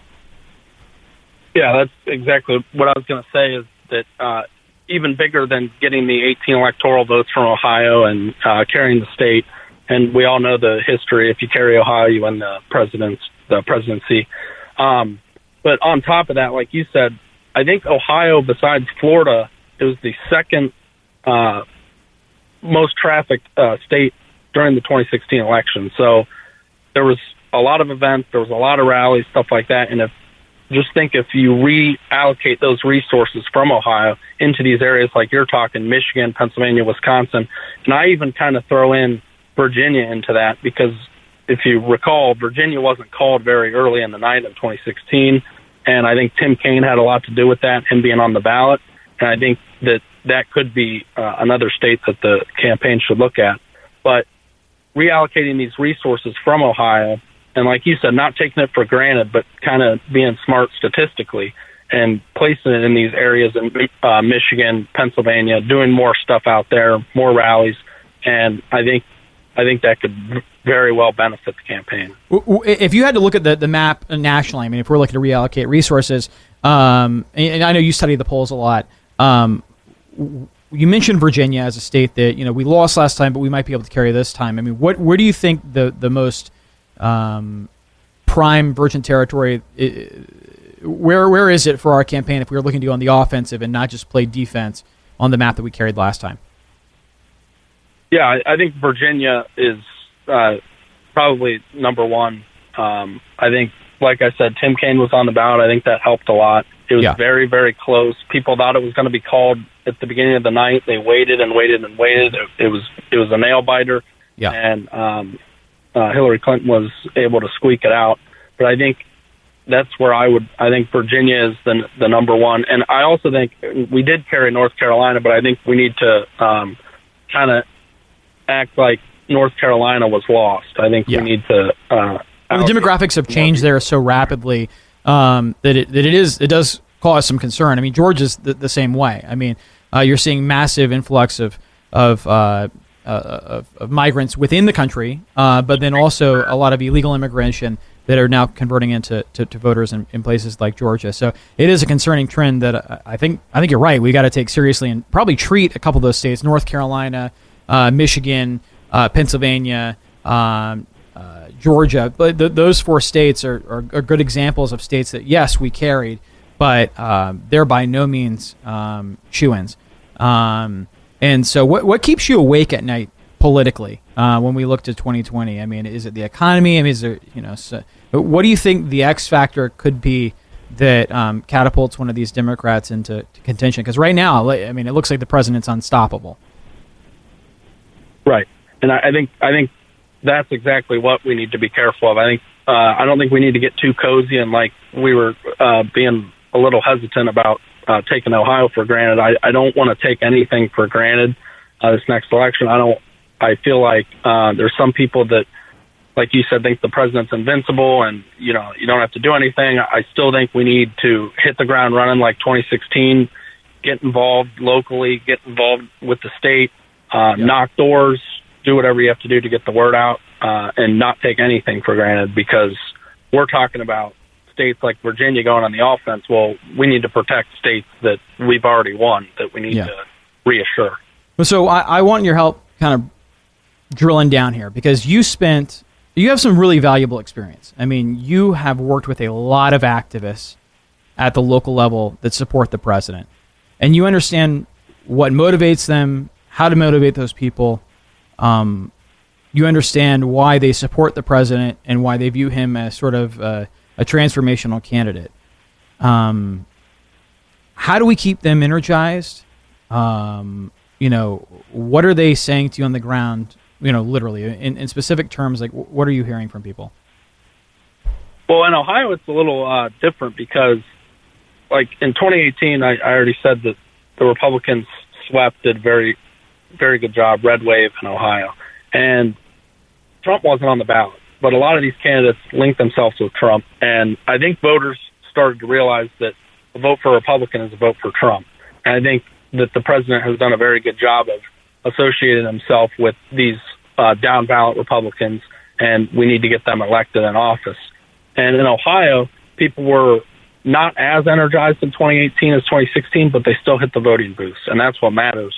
Yeah, that's exactly what I was going to say. Is that uh, even bigger than getting the 18 electoral votes from Ohio and uh, carrying the state? And we all know the history. If you carry Ohio, you win the president's the presidency. Um, but on top of that, like you said, I think Ohio, besides Florida, it was the second uh, most trafficked uh, state during the 2016 election. So there was a lot of events, there was a lot of rallies, stuff like that. And if just think if you reallocate those resources from Ohio into these areas like you're talking, Michigan, Pennsylvania, Wisconsin, and I even kind of throw in Virginia into that because if you recall, Virginia wasn't called very early in the night of 2016. And I think Tim Kaine had a lot to do with that, him being on the ballot. And I think that that could be uh, another state that the campaign should look at. But reallocating these resources from Ohio, and like you said, not taking it for granted, but kind of being smart statistically and placing it in these areas in uh, Michigan, Pennsylvania, doing more stuff out there, more rallies, and I think I think that could very well benefit the campaign. If you had to look at the, the map nationally, I mean, if we're looking to reallocate resources, um, and I know you study the polls a lot, um, you mentioned Virginia as a state that you know we lost last time, but we might be able to carry this time. I mean, what where do you think the the most um, prime Virgin territory? Where where is it for our campaign if we were looking to go on the offensive and not just play defense on the map that we carried last time? Yeah, I, think Virginia is uh, probably number one. Um, I think, like I said, Tim Kaine was on the ballot. I think that helped a lot. It was yeah. very, very close. People thought it was going to be called at the beginning of the night. They waited and waited and waited. It, it was it was a nail biter. Yeah. And um, uh, Hillary Clinton was able to squeak it out. But I think that's where I would. I think Virginia is the the number one, and I also think we did carry North Carolina, but I think we need to um, kind of act like North Carolina was lost. I think yeah. we need to. Uh, well, the demographics have changed there so rapidly um, that it that it is it does cause some concern. I mean, Georgia's the, the same way. I mean, uh, you're seeing massive influx of of, uh, uh, of, of migrants within the country, uh, but then also a lot of illegal immigration that are now converting into to, to voters in, in, places like Georgia. So it is a concerning trend that I think I think you're right. We got to take seriously and probably treat a couple of those states: North Carolina, uh, Michigan, uh, Pennsylvania. Um, uh, Georgia. But th- those four states are, are, are, good examples of states that, yes, we carried, but um, they're by no means um, ins. Um, and so, what, what keeps you awake at night politically uh, when we look to 2020? I mean, is it the economy? I mean, is there, you know, so, what do you think the X factor could be that um, catapults one of these Democrats into contention? Because right now, I mean, it looks like the president's unstoppable. Right. And I, I think I think that's exactly what we need to be careful of. I think uh, I don't think we need to get too cozy and like we were uh, being a little hesitant about uh, taking Ohio for granted. I, I don't want to take anything for granted uh, this next election. I don't. I feel like uh, there's some people that like you said, think the president's invincible and you know you don't have to do anything. I still think we need to hit the ground running like 2016. Get involved locally, get involved with the state, uh, knock doors, do whatever you have to do to get the word out, uh, and not take anything for granted because we're talking about states like Virginia going on the offense. Well, we need to protect states that we've already won that we need Yeah. to reassure. So I, I want your help kind of drilling down here because you spent you have some really valuable experience. I mean, you have worked with a lot of activists at the local level that support the president. And you understand what motivates them, how to motivate those people. Um, you understand why they support the president and why they view him as sort of uh, a transformational candidate. Um, how do we keep them energized? Um, you know, what are they saying to you on the ground? You know, literally in, in specific terms, like what are you hearing from people? Well, in Ohio, it's a little uh, different because, like in 2018, I, I already said that the Republicans swept, did very, very good job, red wave in Ohio, and Trump wasn't on the ballot. But a lot of these candidates linked themselves with Trump, and I think voters started to realize that a vote for a Republican is a vote for Trump. And I think that the president has done a very good job of associating himself with these uh, down ballot Republicans, and we need to get them elected in office. And in Ohio, people were not as energized in 2018 as 2016, but they still hit the voting booths, and that's what matters.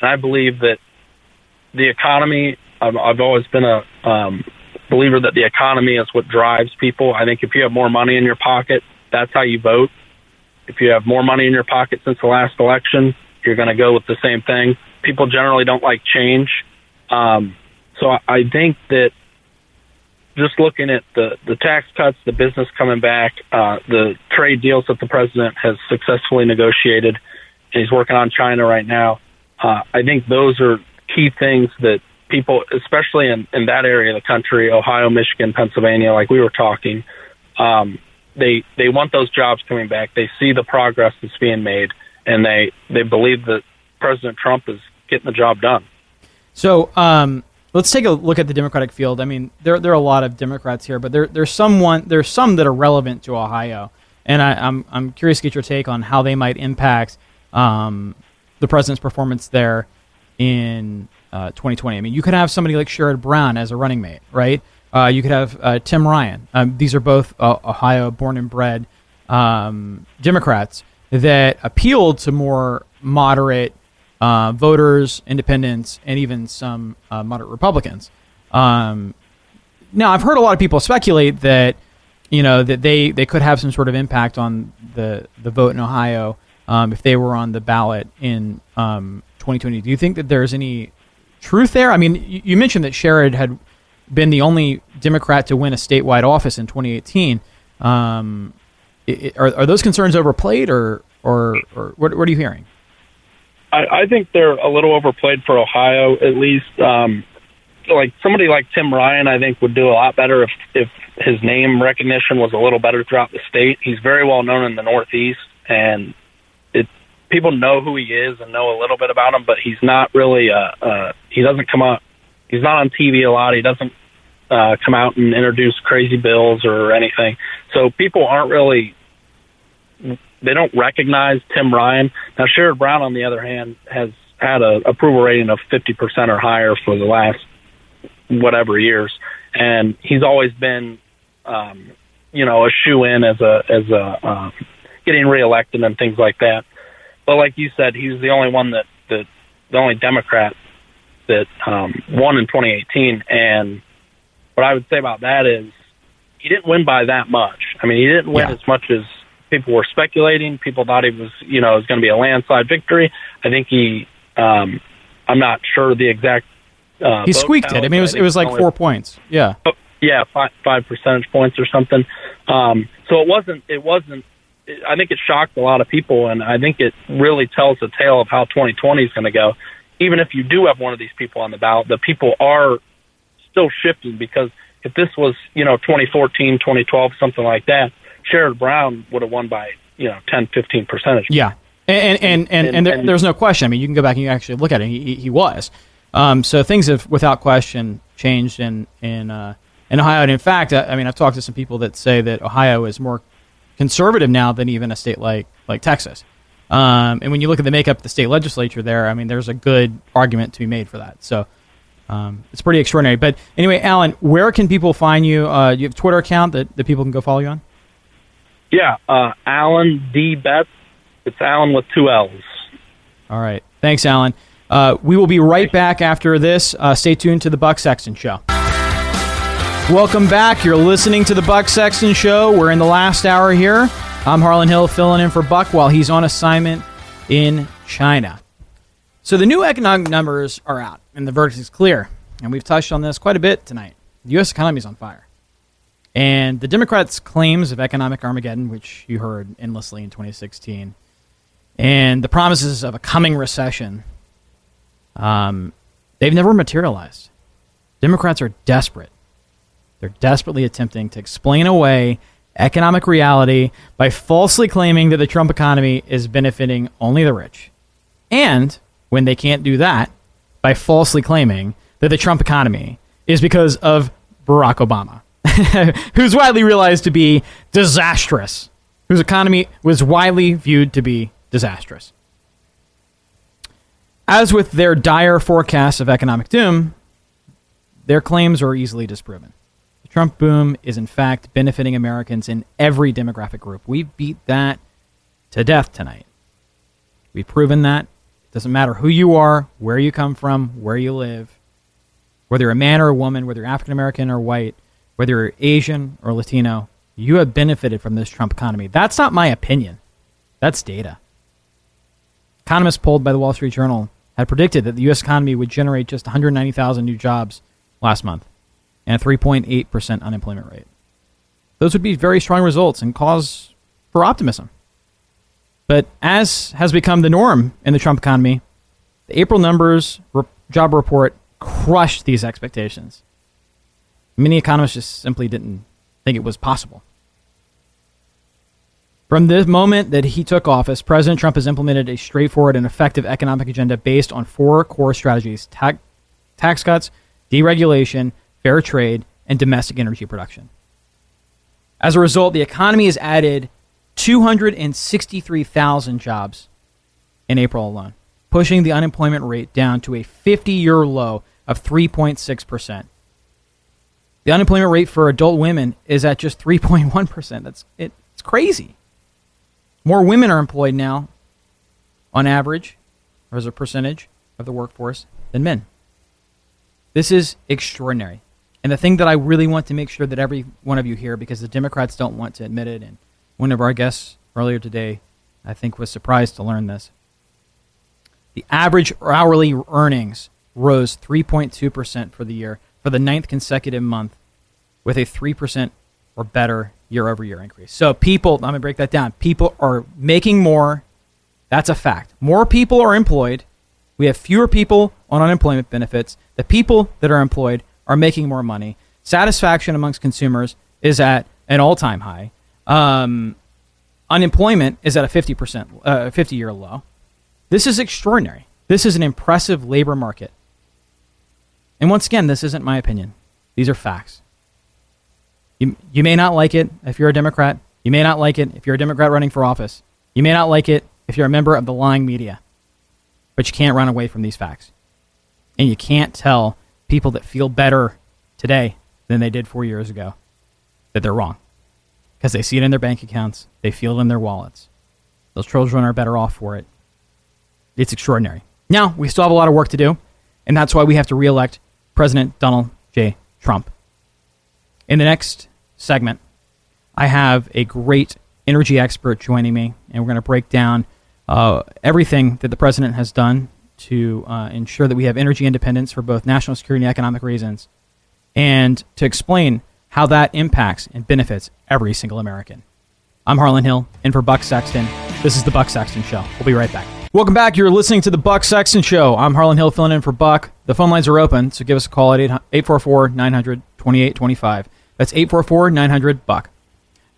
And I believe that the economy. I've, always been a um, believer that the economy is what drives people. I think if you have more money in your pocket, that's how you vote. If you have more money in your pocket since the last election, you're going to go with the same thing. People generally don't like change. Um, so I, I think that just looking at the, the tax cuts, the business coming back, uh, the trade deals that the president has successfully negotiated, and he's working on China right now. Uh, I think those are key things that people, especially in, in that area of the country, Ohio, Michigan, Pennsylvania, like we were talking, um, they they want those jobs coming back. They see the progress that's being made, and they they believe that President Trump is getting the job done. So um, let's take a look at the Democratic field. I mean, there there are a lot of Democrats here, but there there's someone there's some that are relevant to Ohio, and I, I'm I'm curious to get your take on how they might impact um, the president's performance there in uh, 2020. I mean, you could have somebody like Sherrod Brown as a running mate, right? Uh, you could have uh, Tim Ryan. Um, these are both uh, Ohio born and bred um, Democrats that appealed to more moderate uh, voters, independents, and even some uh, moderate Republicans. Um, now, I've heard a lot of people speculate that you know that they, they could have some sort of impact on the the vote in Ohio um, if they were on the ballot in um, 2020. Do you think that there's any truth there? I mean, you, you mentioned that Sherrod had been the only Democrat to win a statewide office in 2018. Um, i i- are, are those concerns overplayed, or or, or what, what are you hearing? I, I think they're a little overplayed for Ohio, at least. Um, like somebody like Tim Ryan, I think would do a lot better if if his name recognition was a little better throughout the state. He's very well known in the Northeast, and it people know who he is and know a little bit about him, but he's not really. Uh, uh, he doesn't come out. He's not on TV a lot. He doesn't uh, come out and introduce crazy bills or anything. So people aren't really they don't recognize Tim Ryan. Now, Sherrod Brown, on the other hand, has had a approval rating of 50% or higher for the last whatever years, and he's always been, um, you know, a shoe in as a as a um, getting reelected and things like that. But like you said, he's the only one that that the only Democrat that um, won in 2018, and what I would say about that is he didn't win by that much. I mean, he didn't win Yeah. as much as people were speculating. People thought he was, you know, it was going to be a landslide victory. I think he, um, I'm not sure the exact. Uh, he squeaked it. I mean, it was it was like four points. Yeah. Oh, yeah, five, five percentage points or something. Um, so it wasn't. It wasn't. I think it shocked a lot of people, and I think it really tells the tale of how 2020 is going to go. Even if you do have one of these people on the ballot, the people are still shifting because if this was, you know, 2014, 2012, something like that, Sherrod Brown would have won by, you know, 10, 15 percentage. Yeah, and and and, and, there, there's no question. I mean, you can go back and you actually look at it. He, he- he was. Um, so things have, without question, changed in in uh, in Ohio. And in fact, I, I mean, I've talked to some people that say that Ohio is more conservative now than even a state like like Texas. Um, and when you look at the makeup of the state legislature there, I mean, there's a good argument to be made for that. So um, it's pretty extraordinary. But anyway, Allan, where can people find you? Uh, you have a Twitter account that, that people can go follow you on? Yeah, uh, Allan D. Betz. It's Allan with two L's. All right. Thanks, Allan. Uh, we will be right back after this. Uh, stay tuned to the Buck Sexton Show. Welcome back. You're listening to the Buck Sexton Show. We're in the last hour here. I'm Harlan Hill filling in for Buck while he's on assignment in China. So the new economic numbers are out, and the verdict is clear. And we've touched on this quite a bit tonight. The U.S. economy is on fire. And the Democrats' claims of economic Armageddon, which you heard endlessly in 2016, and the promises of a coming recession, um, they've never materialized. Democrats are desperate. They're desperately attempting to explain away economic reality by falsely claiming that the Trump economy is benefiting only the rich. And when they can't do that, by falsely claiming that the Trump economy is because of Barack Obama, who's widely realized to be disastrous, whose economy was widely viewed to be disastrous. As with their dire forecasts of economic doom, their claims are easily disproven. The Trump boom is, in fact, benefiting Americans in every demographic group. We beat that to death tonight. We've proven that. It doesn't matter who you are, where you come from, where you live, whether you're a man or a woman, whether you're African American or white, whether you're Asian or Latino, you have benefited from this Trump economy. That's not my opinion, that's data. Economists polled by the Wall Street Journal had predicted that the U.S. economy would generate just 190,000 new jobs last month and a 3.8% unemployment rate. Those would be very strong results and cause for optimism. But as has become the norm in the Trump economy, the April numbers re- job report crushed these expectations. Many economists just simply didn't think it was possible. From the moment that he took office, President Trump has implemented a straightforward and effective economic agenda based on four core strategies tax, tax cuts, deregulation, fair trade, and domestic energy production. As a result, the economy has added 263,000 jobs in April alone, pushing the unemployment rate down to a 50 year low of 3.6%. The unemployment rate for adult women is at just 3.1%. That's it, it's crazy. More women are employed now on average or as a percentage of the workforce than men. This is extraordinary. And the thing that I really want to make sure that every one of you hear, because the Democrats don't want to admit it, and one of our guests earlier today, I think, was surprised to learn this. The average hourly earnings rose 3.2% for the year for the ninth consecutive month, with a 3% or better year over year increase. So, people, I'm going to break that down. People are making more. That's a fact. More people are employed. We have fewer people on unemployment benefits. The people that are employed are making more money. Satisfaction amongst consumers is at an all time high. Um, unemployment is at a 50%, uh, 50 year low. This is extraordinary. This is an impressive labor market. And once again, this isn't my opinion. These are facts. You, you may not like it if you're a Democrat. You may not like it if you're a Democrat running for office. You may not like it if you're a member of the lying media. But you can't run away from these facts. And you can't tell people that feel better today than they did four years ago that they're wrong because they see it in their bank accounts, they feel it in their wallets. Those children are better off for it. It's extraordinary. Now, we still have a lot of work to do, and that's why we have to reelect President Donald J. Trump. In the next segment, I have a great energy expert joining me, and we're going to break down uh, everything that the president has done to uh, ensure that we have energy independence for both national security and economic reasons, and to explain how that impacts and benefits every single American. I'm Harlan Hill, and for Buck Sexton, this is the Buck Sexton Show. We'll be right back. Welcome back. You're listening to the Buck Sexton Show. I'm Harlan Hill filling in for Buck. The phone lines are open, so give us a call at 844 900 2825. That's 844 900 Buck.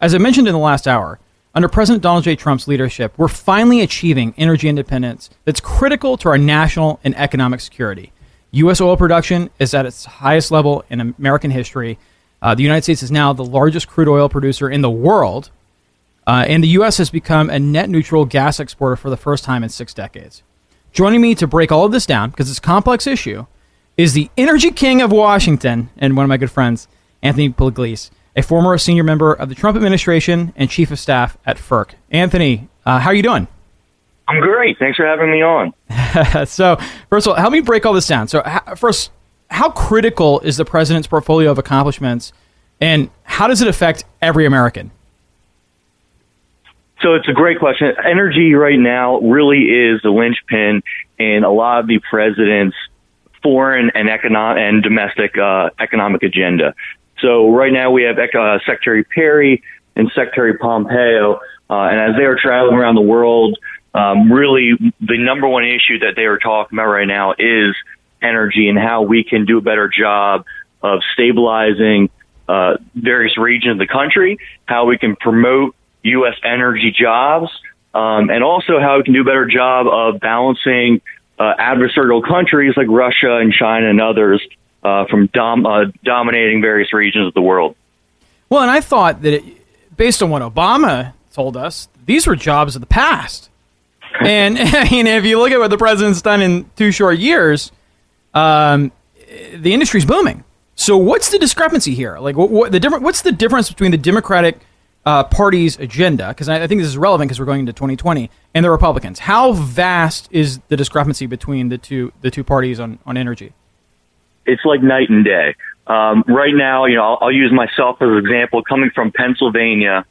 As I mentioned in the last hour, under President Donald J. Trump's leadership, we're finally achieving energy independence that's critical to our national and economic security. U.S. oil production is at its highest level in American history. Uh, the United States is now the largest crude oil producer in the world, uh, and the U.S. has become a net neutral gas exporter for the first time in six decades. Joining me to break all of this down, because it's a complex issue, is the energy king of Washington and one of my good friends, Anthony Pugliese, a former senior member of the Trump administration and chief of staff at FERC. Anthony, uh, how are you doing? I'm great. Thanks for having me on. so, first of all, help me break all this down. So, first, how critical is the president's portfolio of accomplishments, and how does it affect every American? So it's a great question. Energy right now really is the linchpin in a lot of the president's foreign and economic and domestic uh, economic agenda. So right now we have uh, Secretary Perry and Secretary Pompeo, uh, and as they are traveling around the world, um, really the number one issue that they are talking about right now is energy and how we can do a better job of stabilizing uh, various regions of the country, how we can promote U.S. energy jobs, um, and also how we can do a better job of balancing uh, adversarial countries like Russia and China and others uh, from dom- uh, dominating various regions of the world. Well, and I thought that it, based on what Obama told us, these were jobs of the past. and I mean, if you look at what the president's done in two short years, um, the industry's booming. So, what's the discrepancy here? Like, what, what the different? What's the difference between the Democratic uh, Party's agenda? Because I, I, think this is relevant because we're going into 2020, and the Republicans. How vast is the discrepancy between the two the two parties on on energy? It's like night and day. Um, right now, you know, I'll, I'll use myself as an example. Coming from Pennsylvania,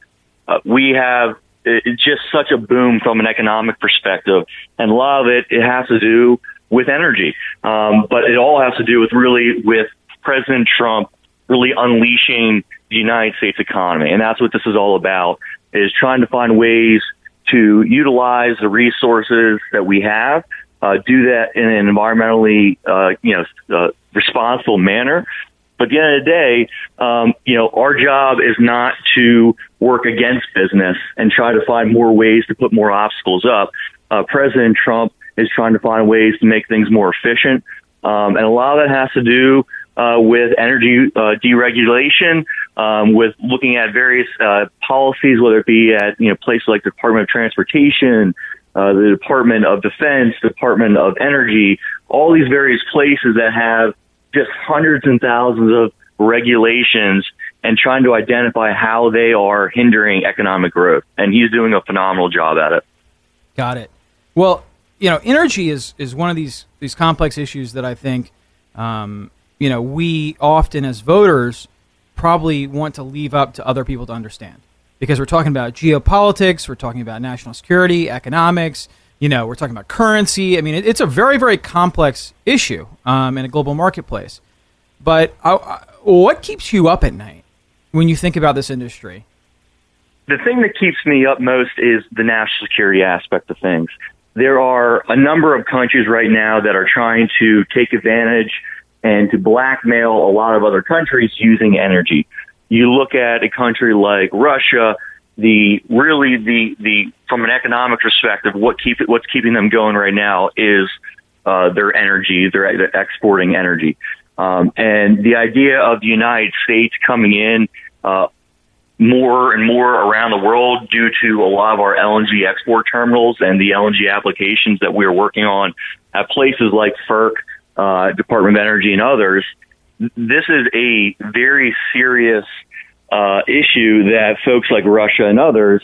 uh, we have it's just such a boom from an economic perspective, and a lot of it it has to do with energy, um, but it all has to do with really with President Trump really unleashing the United States economy, and that's what this is all about: is trying to find ways to utilize the resources that we have uh, do that in an environmentally, uh, you know, uh, responsible manner. But at the end of the day, um, you know, our job is not to work against business and try to find more ways to put more obstacles up. Uh, President Trump is trying to find ways to make things more efficient. Um, and a lot of that has to do uh, with energy uh, deregulation, um, with looking at various uh, policies, whether it be at you know places like the Department of Transportation, uh, the Department of Defense, Department of Energy, all these various places that have just hundreds and thousands of regulations and trying to identify how they are hindering economic growth. And he's doing a phenomenal job at it. Got it. Well, you know, energy is, is one of these, these complex issues that I think, um, you know, we often as voters probably want to leave up to other people to understand because we're talking about geopolitics, we're talking about national security, economics, you know, we're talking about currency. I mean, it, it's a very, very complex issue um, in a global marketplace. But I, I, what keeps you up at night when you think about this industry? The thing that keeps me up most is the national security aspect of things. There are a number of countries right now that are trying to take advantage and to blackmail a lot of other countries using energy you look at a country like Russia, the really the the from an economic perspective, what keep what's keeping them going right now is uh, their energy. They're, they're exporting energy, um, and the idea of the United States coming in uh, more and more around the world due to a lot of our LNG export terminals and the LNG applications that we are working on at places like FERC, uh, Department of Energy, and others this is a very serious uh, issue that folks like Russia and others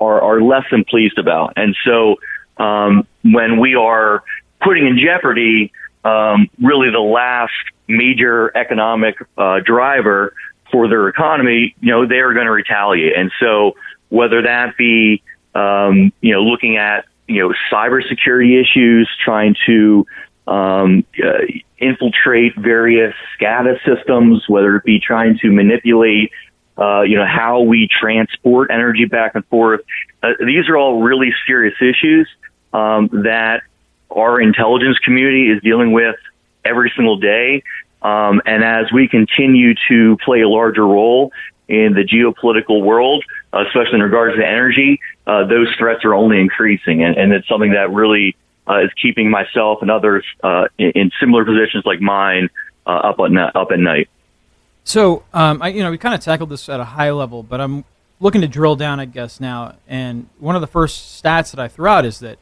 are, are less than pleased about. And so um, when we are putting in jeopardy um, really the last major economic uh, driver for their economy, you know, they are going to retaliate. And so whether that be, um, you know, looking at, you know, cybersecurity issues, trying to um, uh, infiltrate various SCADA systems, whether it be trying to manipulate, uh, you know, how we transport energy back and forth. Uh, these are all really serious issues um, that our intelligence community is dealing with every single day. Um, and as we continue to play a larger role in the geopolitical world, especially in regards to energy, uh, those threats are only increasing. And, and it's something that really uh, is keeping myself and others uh, in, in, similar positions like mine uh, up at up at night. So, um, I, you know, we kind of tackled this at a high level, but I'm looking to drill down, I guess, now. And one of the first stats that I threw out is that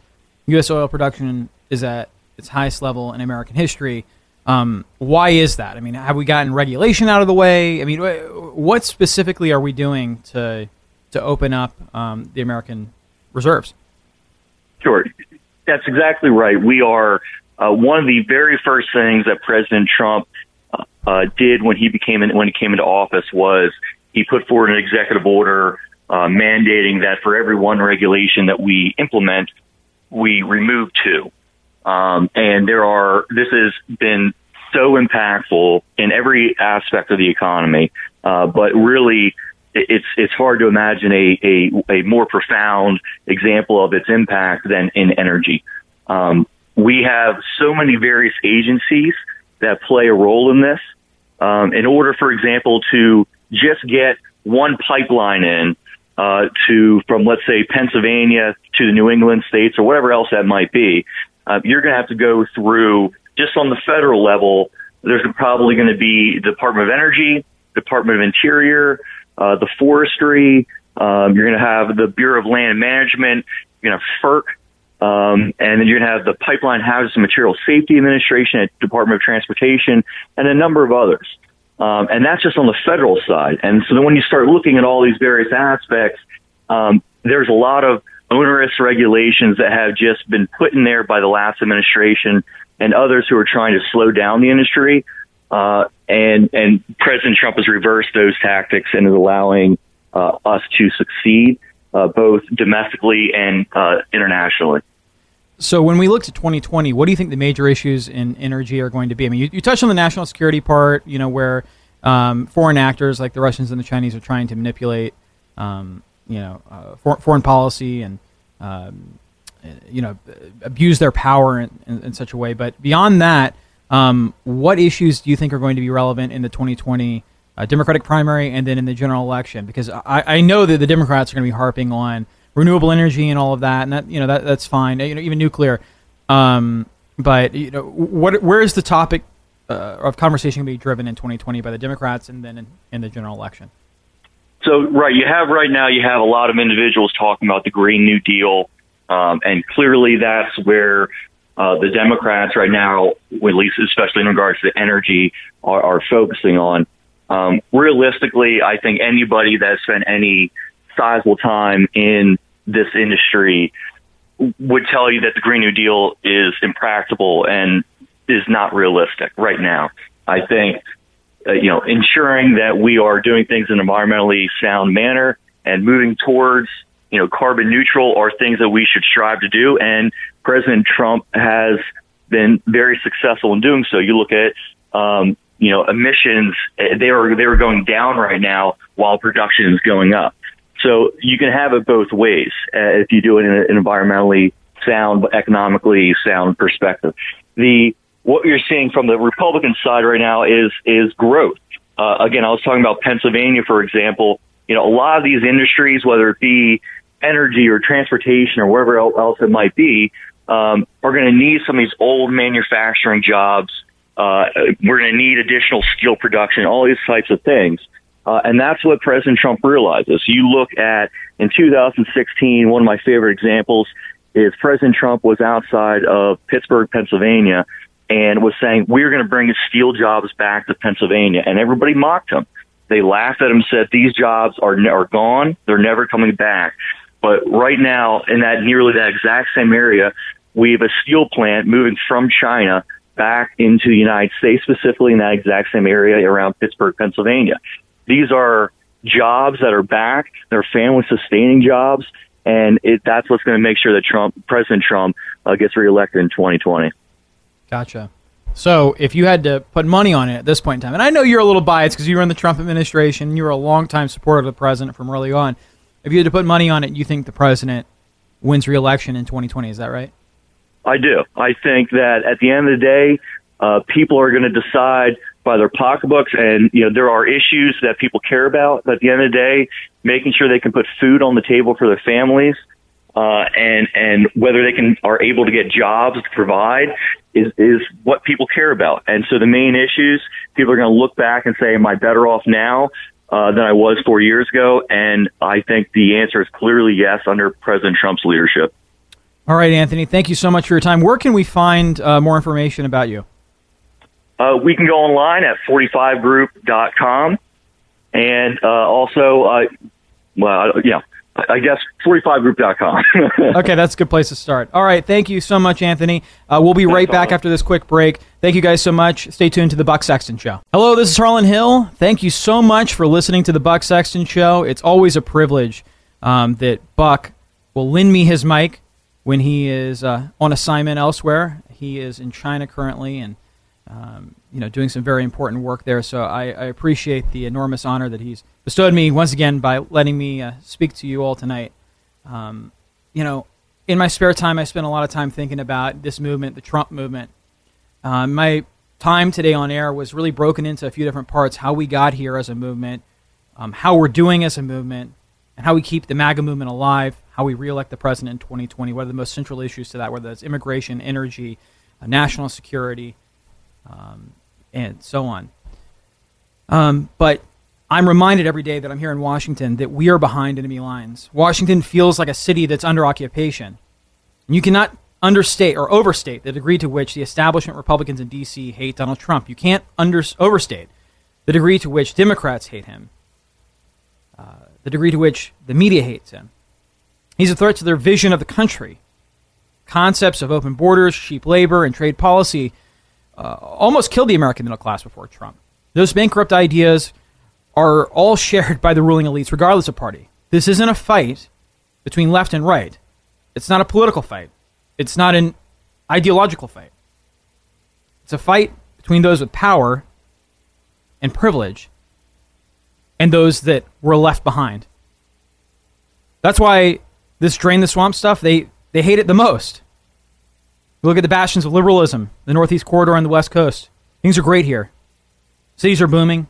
U.S. oil production is at its highest level in American history. Um, why is that? I mean, have we gotten regulation out of the way? I mean, what specifically are we doing to to open up um, the American reserves? Sure, that's exactly right. We are uh, one of the very first things that President Trump uh, uh, did when he became in, when he came into office was he put forward an executive order uh, mandating that for every one regulation that we implement, we remove two. Um, and there are this has been so impactful in every aspect of the economy, uh, but really it's it's hard to imagine a, a, a more profound example of its impact than in energy. Um, we have so many various agencies that play a role in this. Um, in order, for example, to just get one pipeline in uh, to from let's say Pennsylvania to the New England states or whatever else that might be, uh, you're going to have to go through just on the federal level. There's probably going to be Department of Energy, Department of Interior, uh, the Forestry. Um, you're going to have the Bureau of Land Management. You're going to have FERC. Um, and then you're going to have the Pipeline Hazardous Material Safety Administration at Department of Transportation and a number of others. Um, and that's just on the federal side. And so then when you start looking at all these various aspects, um, there's a lot of onerous regulations that have just been put in there by the last administration and others who are trying to slow down the industry. Uh, and and President Trump has reversed those tactics and is allowing uh, us to succeed uh, both domestically and uh, internationally. So when we look to 2020, what do you think the major issues in energy are going to be? I mean, you, you touched on the national security part, you know, where um, foreign actors like the Russians and the Chinese are trying to manipulate, um, you know, uh, for, foreign policy and, um, you know, abuse their power in, in, in, such a way. But beyond that, um, what issues do you think are going to be relevant in the 2020 uh, Democratic primary and then in the general election? Because I, I know that the Democrats are going to be harping on renewable energy and all of that, and that you know that that's fine. You know, even nuclear. Um, but you know, what where is the topic uh, of conversation going to be driven in 2020 by the Democrats and then in, in the general election? So right, you have right now you have a lot of individuals talking about the Green New Deal, um, and clearly that's where uh, the Democrats right now, at least especially in regards to energy, are, are focusing on. Um, realistically, I think anybody that spent any sizable time in this industry would tell you that the Green New Deal is impractical and is not realistic right now. I think, uh, you know, ensuring that we are doing things in an environmentally sound manner and moving towards you know, carbon neutral are things that we should strive to do. And President Trump has been very successful in doing so. You look at, um, you know, emissions, eh, they are, they are going down right now while production is going up. So you can have it both ways uh, if you do it in an environmentally sound, but economically sound perspective. The, what you're seeing from the Republican side right now is, is growth. Uh, again, I was talking about Pennsylvania, for example. You know, a lot of these industries, whether it be energy or transportation or wherever else it might be, um, are going to need some of these old manufacturing jobs. Uh, we're going to need additional steel production, all these types of things. Uh, and that's what President Trump realizes. You look at in 2016, one of my favorite examples is President Trump was outside of Pittsburgh, Pennsylvania, and was saying, we're going to bring steel jobs back to Pennsylvania. And everybody mocked him. They laughed at him, said, these jobs are, are gone. They're never coming back. But right now, in that nearly that exact same area, we have a steel plant moving from China back into the United States, specifically in that exact same area around Pittsburgh, Pennsylvania. These are jobs that are back. They're family sustaining jobs. And it, that's what's going to make sure that Trump, President Trump, uh, gets reelected in 2020. Gotcha. So, if you had to put money on it at this point in time, and I know you're a little biased because you were in the Trump administration, you were a longtime supporter of the president from early on. If you had to put money on it, you think the president wins re-election in 2020. Is that right? I do. I think that at the end of the day, uh, people are going to decide by their pocketbooks, and you know there are issues that people care about. But at the end of the day, making sure they can put food on the table for their families, uh, and and whether they can are able to get jobs to provide is, is what people care about. And so the main issues, people are going to look back and say, am I better off now uh, than I was four years ago? And I think the answer is clearly yes under President Trump's leadership. All right, Anthony, thank you so much for your time. Where can we find uh, more information about you? Uh, we can go online at 45group.com. And uh, also, uh, well, yeah, I guess 45group.com. okay, that's a good place to start. All right, thank you so much, Anthony. Uh, we'll be right back after this quick break. Thank you guys so much. Stay tuned to the Buck Sexton Show. Hello, this is Harlan Hill. Thank you so much for listening to the Buck Sexton Show. It's always a privilege um, that Buck will lend me his mic when he is uh, on assignment elsewhere. He is in China currently, and um, you know, doing some very important work there. So I, I, appreciate the enormous honor that he's bestowed me once again by letting me uh, speak to you all tonight. Um, you know, in my spare time, I spend a lot of time thinking about this movement, the Trump movement. Uh, my time today on air was really broken into a few different parts: how we got here as a movement, um, how we're doing as a movement, and how we keep the MAGA movement alive. How we reelect the president in 2020. What are the most central issues to that? Whether it's immigration, energy, uh, national security um, and so on. Um, but I'm reminded every day that I'm here in Washington that we are behind enemy lines. Washington feels like a city that's under occupation. You cannot understate or overstate the degree to which the establishment Republicans in D.C. hate Donald Trump. You can't under, overstate the degree to which Democrats hate him, uh, the degree to which the media hates him. He's a threat to their vision of the country. Concepts of open borders, cheap labor, and trade policy uh, almost killed the American middle class before Trump. Those bankrupt ideas are all shared by the ruling elites, regardless of party. This isn't a fight between left and right. It's not a political fight. It's not an ideological fight. It's a fight between those with power and privilege and those that were left behind. That's why this drain the swamp stuff, they, they hate it the most. Look at the bastions of liberalism, the Northeast Corridor and the West Coast. Things are great here. Cities are booming.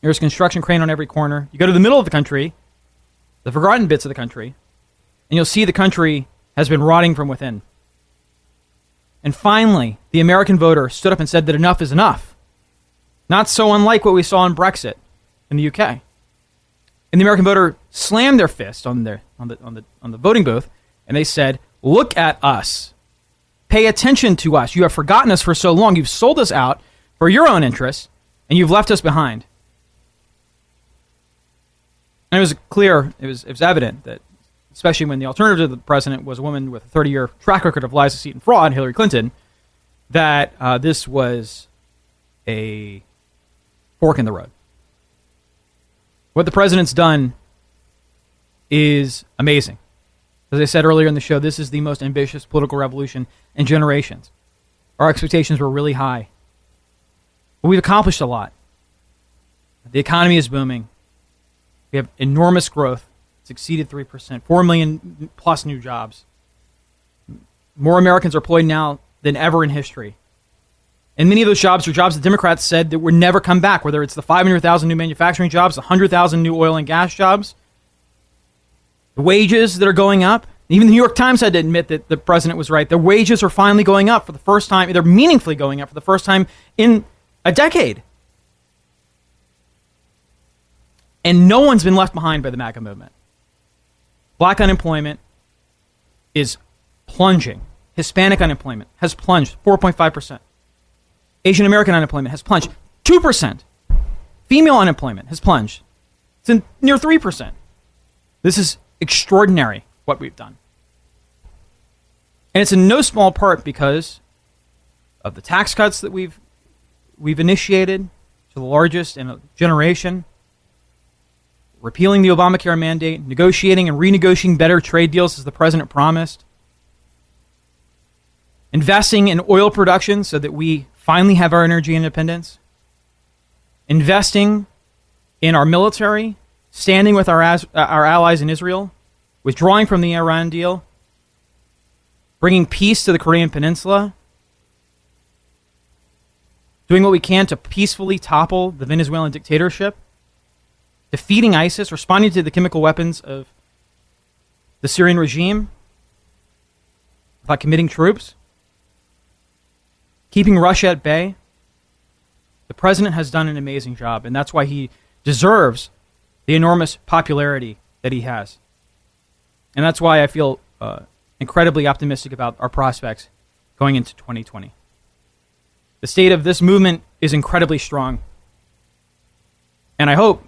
There's construction crane on every corner. You go to the middle of the country, the forgotten bits of the country, and you'll see the country has been rotting from within. And finally, the American voter stood up and said that enough is enough. Not so unlike what we saw in Brexit in the UK. And the American voter slammed their fist on, their, on, the, on, the, on the voting booth and they said, Look at us. Pay attention to us. You have forgotten us for so long. You've sold us out for your own interests, and you've left us behind. And it was clear, it was, it was evident that, especially when the alternative to the president was a woman with a 30 year track record of lies, deceit, and fraud, Hillary Clinton, that uh, this was a fork in the road. What the president's done is amazing. As I said earlier in the show, this is the most ambitious political revolution in generations. Our expectations were really high. But we've accomplished a lot. The economy is booming. We have enormous growth. It's exceeded 3%, 4 million plus new jobs. More Americans are employed now than ever in history. And many of those jobs are jobs that Democrats said that would never come back, whether it's the 500,000 new manufacturing jobs, 100,000 new oil and gas jobs, the wages that are going up. Even the New York Times had to admit that the president was right. Their wages are finally going up for the first time. They're meaningfully going up for the first time in a decade. And no one's been left behind by the MAGA movement. Black unemployment is plunging. Hispanic unemployment has plunged 4.5%. Asian American unemployment has plunged 2%. Female unemployment has plunged. Near 3%. This is extraordinary what we've done. And it's in no small part because of the tax cuts that we've we've initiated to the largest in a generation, repealing the Obamacare mandate, negotiating and renegotiating better trade deals as the president promised, investing in oil production so that we finally have our energy independence, investing in our military standing with our, uh, our allies in Israel, withdrawing from the Iran deal, bringing peace to the Korean Peninsula, doing what we can to peacefully topple the Venezuelan dictatorship, defeating ISIS, responding to the chemical weapons of the Syrian regime without committing troops. keeping Russia at bay, the president has done an amazing job, and that's why he deserves the enormous popularity that he has. And that's why I feel uh, incredibly optimistic about our prospects going into 2020. The state of this movement is incredibly strong. And I hope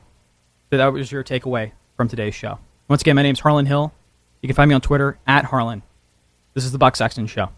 that was your takeaway from today's show. Once again, my name is Harlan Hill. You can find me on Twitter at Harlan. This is the Buck Sexton Show.